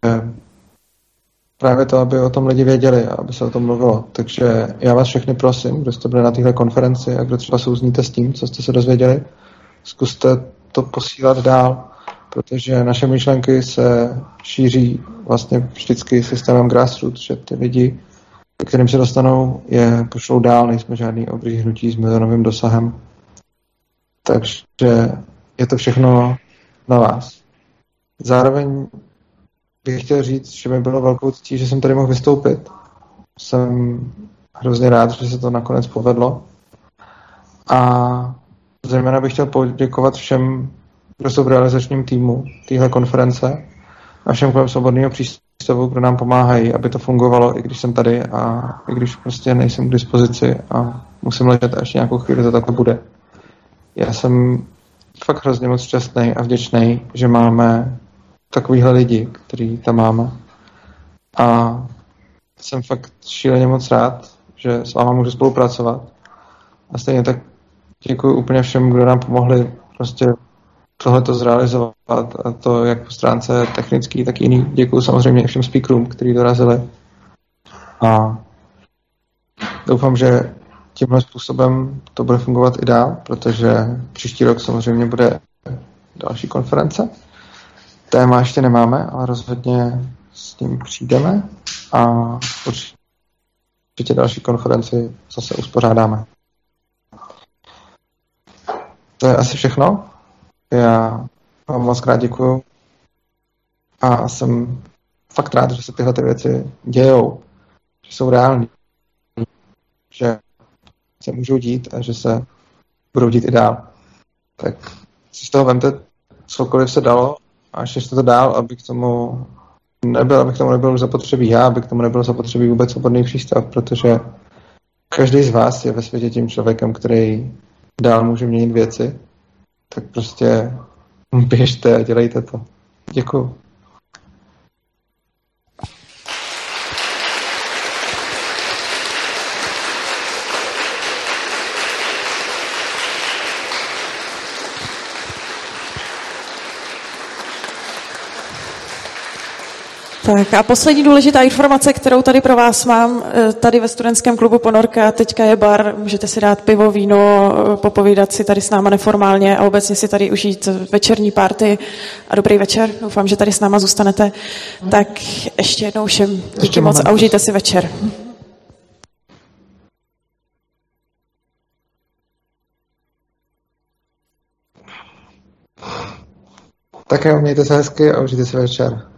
právě to, aby o tom lidi věděli a aby se o tom mluvilo. Takže já vás všechny prosím, kdo jste byli na téhle konferenci a kdo třeba souzníte s tím, co jste se dozvěděli, zkuste to posílat dál, protože naše myšlenky se šíří vlastně vždycky systémem grassroots, že ty lidi, kterým se dostanou, je pošlou dál, nejsme žádný obří hnutí s milionovým dosahem. Takže je to všechno na vás. Zároveň bych chtěl říct, že mi bylo velkou ctí, že jsem tady mohl vystoupit. Jsem hrozně rád, že se to nakonec povedlo. A zejména bych chtěl poděkovat všem, kdo jsou v realizačním týmu téhle konference a všem kolem svobodného přístavu, kdo nám pomáhají, aby to fungovalo, i když jsem tady a i když prostě nejsem k dispozici a musím ležet a ještě nějakou chvíli to takhle bude. Já jsem fakt hrozně moc šťastný a vděčný, že máme takovýhle lidi, který tam máme. A jsem fakt šíleně moc rád, že s váma můžu spolupracovat. A stejně tak děkuji úplně všem, kdo nám pomohli prostě tohle to zrealizovat a to jak po stránce technický, tak jiný. Děkuji samozřejmě všem speakerům, kteří dorazili. A doufám, že tímhle způsobem to bude fungovat i dál, protože příští rok samozřejmě bude další konference. Téma ještě nemáme, ale rozhodně s ním přijdeme a určitě další konferenci zase uspořádáme. To je asi všechno. Já vám moc krát děkuju a jsem fakt rád, že se tyhle ty věci dějou, že jsou reální, že se můžou dít a že se budou dít i dál. Tak si z toho vemte cokoliv se dalo a ještě to dál, aby k tomu nebyl, aby k tomu nebyl zapotřebí já, aby k tomu nebyl zapotřebí vůbec svobodný přístav, protože každý z vás je ve světě tím člověkem, který dál může měnit věci, tak prostě běžte a dělejte to. Děkuju. Tak a poslední důležitá informace, kterou tady pro vás mám, eh, tady ve studentském klubu Ponorka, teďka je bar, můžete si dát pivo, víno, eh, popovídat si tady s náma neformálně a obecně si tady užít večerní párty a dobrý večer. Doufám, že tady s náma zůstanete. Tak ještě jednou všem díky moc a užijte si večer. Tak jo, mějte se hezky a užijte si večer.